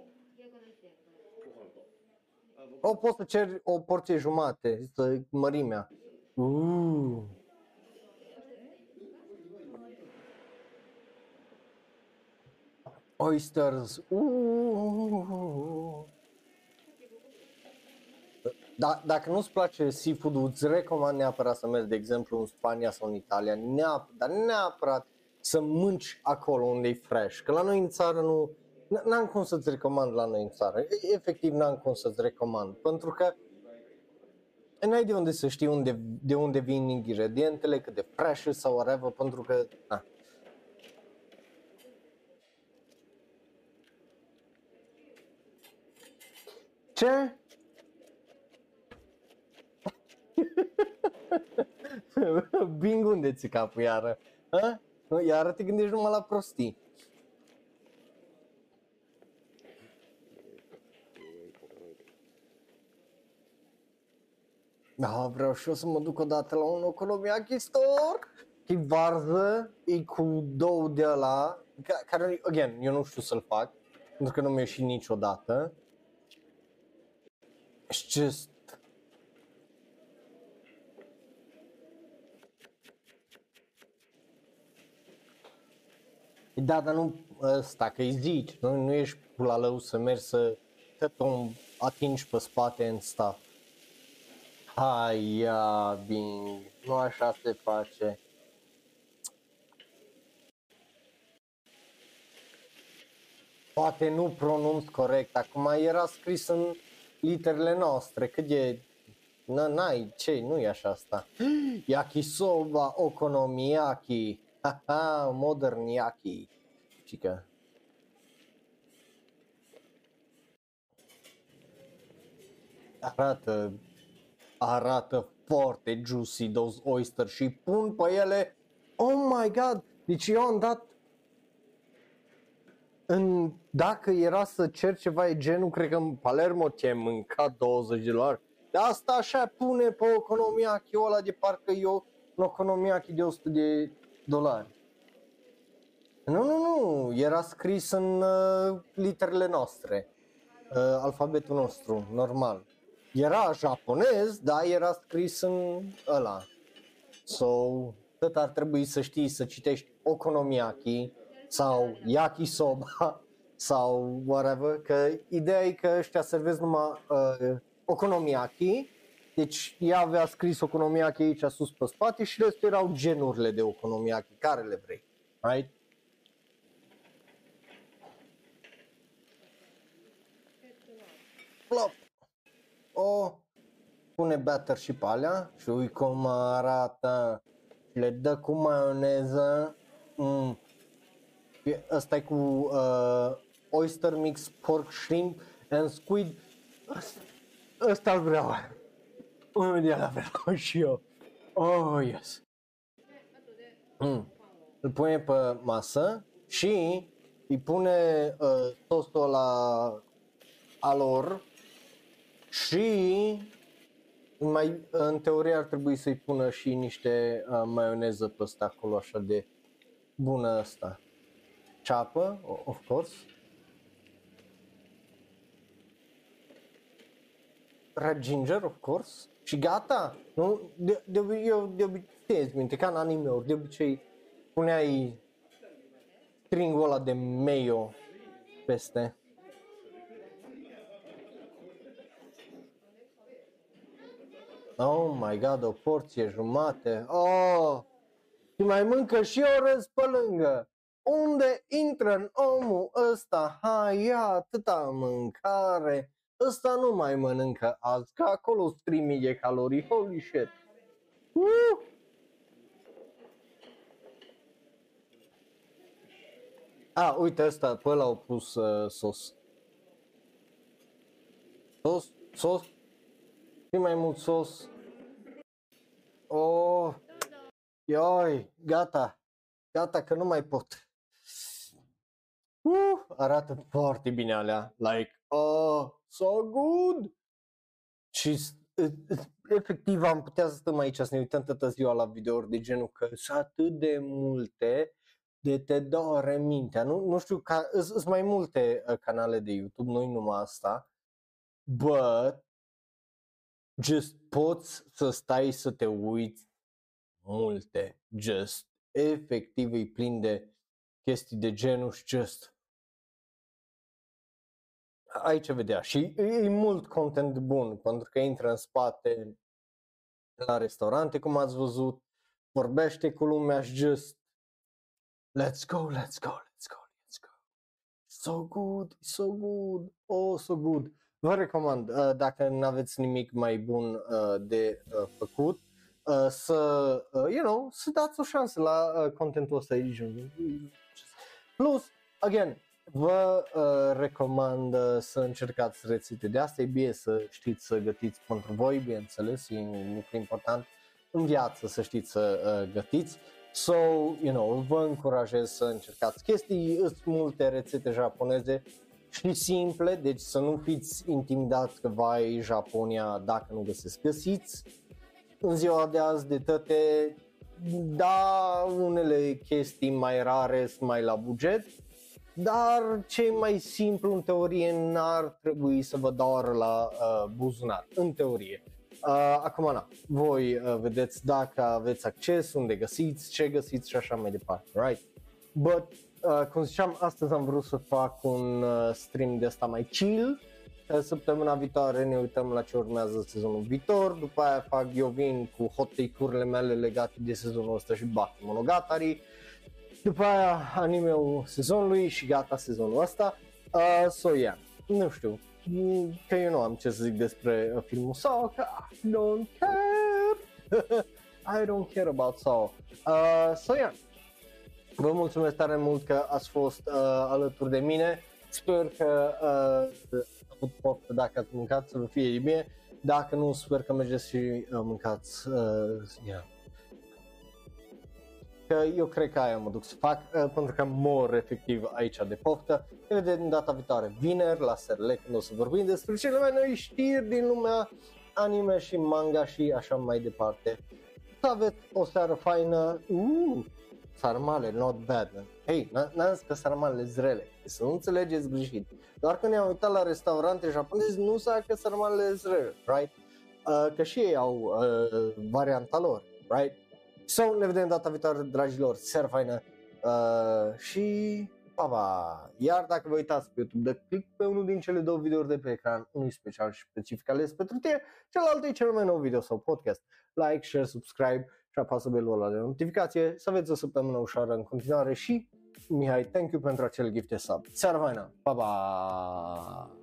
A: O, poți să ceri o porție jumate, să mărimea. Uh. Oysters. Uh. Da, dacă nu-ți place seafood-ul, îți recomand neapărat să mergi, de exemplu, în Spania sau în Italia, neap- dar neapărat să mânci acolo unde e fresh. Că la noi în țară nu, n- n-am cum să-ți recomand la noi în țară. E- Efectiv n-am cum să-ți recomand. Pentru că n-ai de unde să știi unde, de unde vin ingredientele, cât de fresh sau whatever, pentru că, na. Ce? Bing, unde ți capul iară? Ha? Nu, Iară te gândești numai la prostii. Da, vreau și eu să mă duc odată la un Okonomiyaki store. E varză, e cu două de la care, again, eu nu știu să-l fac, pentru că nu mi-a ieșit niciodată. It's just Da, dar nu ăsta, că îi zici, nu, nu ești pula lău să mergi să te tom, atingi pe spate în stuff. Hai, ia, bing, nu așa se face. Poate nu pronunț corect, acum era scris în literele noastre, cât e, N- n-ai, ce, nu e așa asta. Yakisoba okonomiyaki, haha, modern yaki, cică. Arată, arată foarte juicy those oyster și pun pe ele, oh my god, deci eu am dat în, dacă era să cer ceva e genul, cred că în Palermo te mânca 20 de dolari. Dar asta așa pune pe economia ăla de parcă eu în economia de 100 de dolari. Nu, nu, nu, era scris în uh, literele noastre, uh, alfabetul nostru, normal. Era japonez, dar era scris în ăla. So, tot ar trebui să știi să citești okonomiyaki sau yakisoba sau whatever, că ideea e că ăștia servesc numai uh, okonomiyaki, deci ea avea scris okonomiyaki aici sus pe spate și restul erau genurile de okonomiyaki, care le vrei, right? Plop! O, pune batter și pe alea și ui cum arată, le dă cu maioneză, mm. E- Ăsta e cu uh, oyster mix, pork, shrimp and squid. Ăsta, ăsta-l vreau. Unul de ăla vreau și eu. Oh, yes. Mm. Îl pune pe masă și îi pune uh, toastul la a lor și mai, în teorie ar trebui să-i pună și niște uh, maioneză pe ăsta acolo așa de bună asta. Ceapă, o- of course. Red ginger, of course. Și gata. Nu? De, de, obi- eu de obicei, minte, ca în anime de obicei puneai stringul ăla de mayo peste. Oh my god, o porție jumate. Oh! Și mai mâncă și o râs pe lângă. Unde intră în omul ăsta? Hai, ia atâta mâncare. Ăsta nu mai mănâncă azi, că acolo sunt 3000 de calorii. Holy shit. Uh! A, uite ăsta, pe ăla au pus uh, sos. Sos, sos, și mai mult sos. Oh, ioi, gata, gata că nu mai pot. Uh, arată foarte bine alea, like, oh, so good. Și s- e- e- efectiv am putea să stăm aici să ne uităm toată ziua la videouri de genul că sunt atât de multe de te doare mintea. Nu, nu știu, ca, sunt mai multe uh, canale de YouTube, nu numai asta, but just poți să stai să te uiți multe, just. Efectiv e plin de chestii de genul și just. Aici vedea. Și e, e mult content bun pentru că intră în spate la restaurante cum ați văzut, vorbește cu lumea și just. Let's go, let's go, let's go, let's go. So good, so good, oh so good. Vă recomand, uh, dacă nu aveți nimic mai bun uh, de uh, făcut, uh, să, uh, you know, să dați o șansă la uh, contentul ăsta aici. Plus, again, vă uh, recomand uh, să încercați rețete de asta. E bine să știți să gătiți pentru voi, bineînțeles, e un lucru important în viață să știți să uh, gătiți. So, you know, vă încurajez să încercați chestii, sunt multe rețete japoneze și simple, deci să nu fiți intimidați că vai Japonia dacă nu găsesc. Găsiți în ziua de azi de toate, da, unele chestii mai rare sunt mai la buget, dar cei mai simplu în teorie n-ar trebui să vă doară la uh, buzunar, în teorie. Uh, acum, na, voi uh, vedeți dacă aveți acces, unde găsiți, ce găsiți și așa mai departe, right? But, uh, cum ziceam, astăzi am vrut să fac un uh, stream de asta mai chill, Uh, săptămâna viitoare ne uităm la ce urmează sezonul viitor, după aia fac eu vin cu hot take-urile mele legate de sezonul ăsta și Bakemonogatari, după aia anime-ul sezonului și gata sezonul ăsta, uh, so yeah, nu știu, Mm, că eu nu am ce să zic despre uh, filmul Saw, că I don't care, I don't care about Saw. Uh, so yeah, vă mulțumesc tare mult că ați fost uh, alături de mine, sper că uh, avut poftă dacă ați mâncat să vă fie bine, dacă nu sper că mergeți și uh, mâncați, uh, yeah. Că eu cred că aia mă duc să fac, uh, pentru că mor efectiv aici de poftă. Ne vedem data viitoare, vineri, la SRL, când o să vorbim despre cele mai noi știri din lumea anime și manga și așa mai departe. Să aveți o seară faină, uh, sarmale, not bad, man. Hei, n-am zis că sarmalele sunt rele, să nu înțelegeți greșit. Doar că ne-am uitat la restaurante japoneze, nu să că sarmalele sunt rele, right? Uh, că și ei au uh, varianta lor, right? So, ne vedem data viitoare, dragilor, seară faină uh, și pa, pa! Iar dacă vă uitați pe YouTube, de click pe unul din cele două videouri de pe ecran, unul special și specific ales pentru tine, celălalt e cel mai nou video sau podcast. Like, share, subscribe și apasă belul ăla de notificație. Să aveți o săptămână ușoară în continuare și Mihai, thank you pentru acel gift de sub. Seara faină! Pa, pa!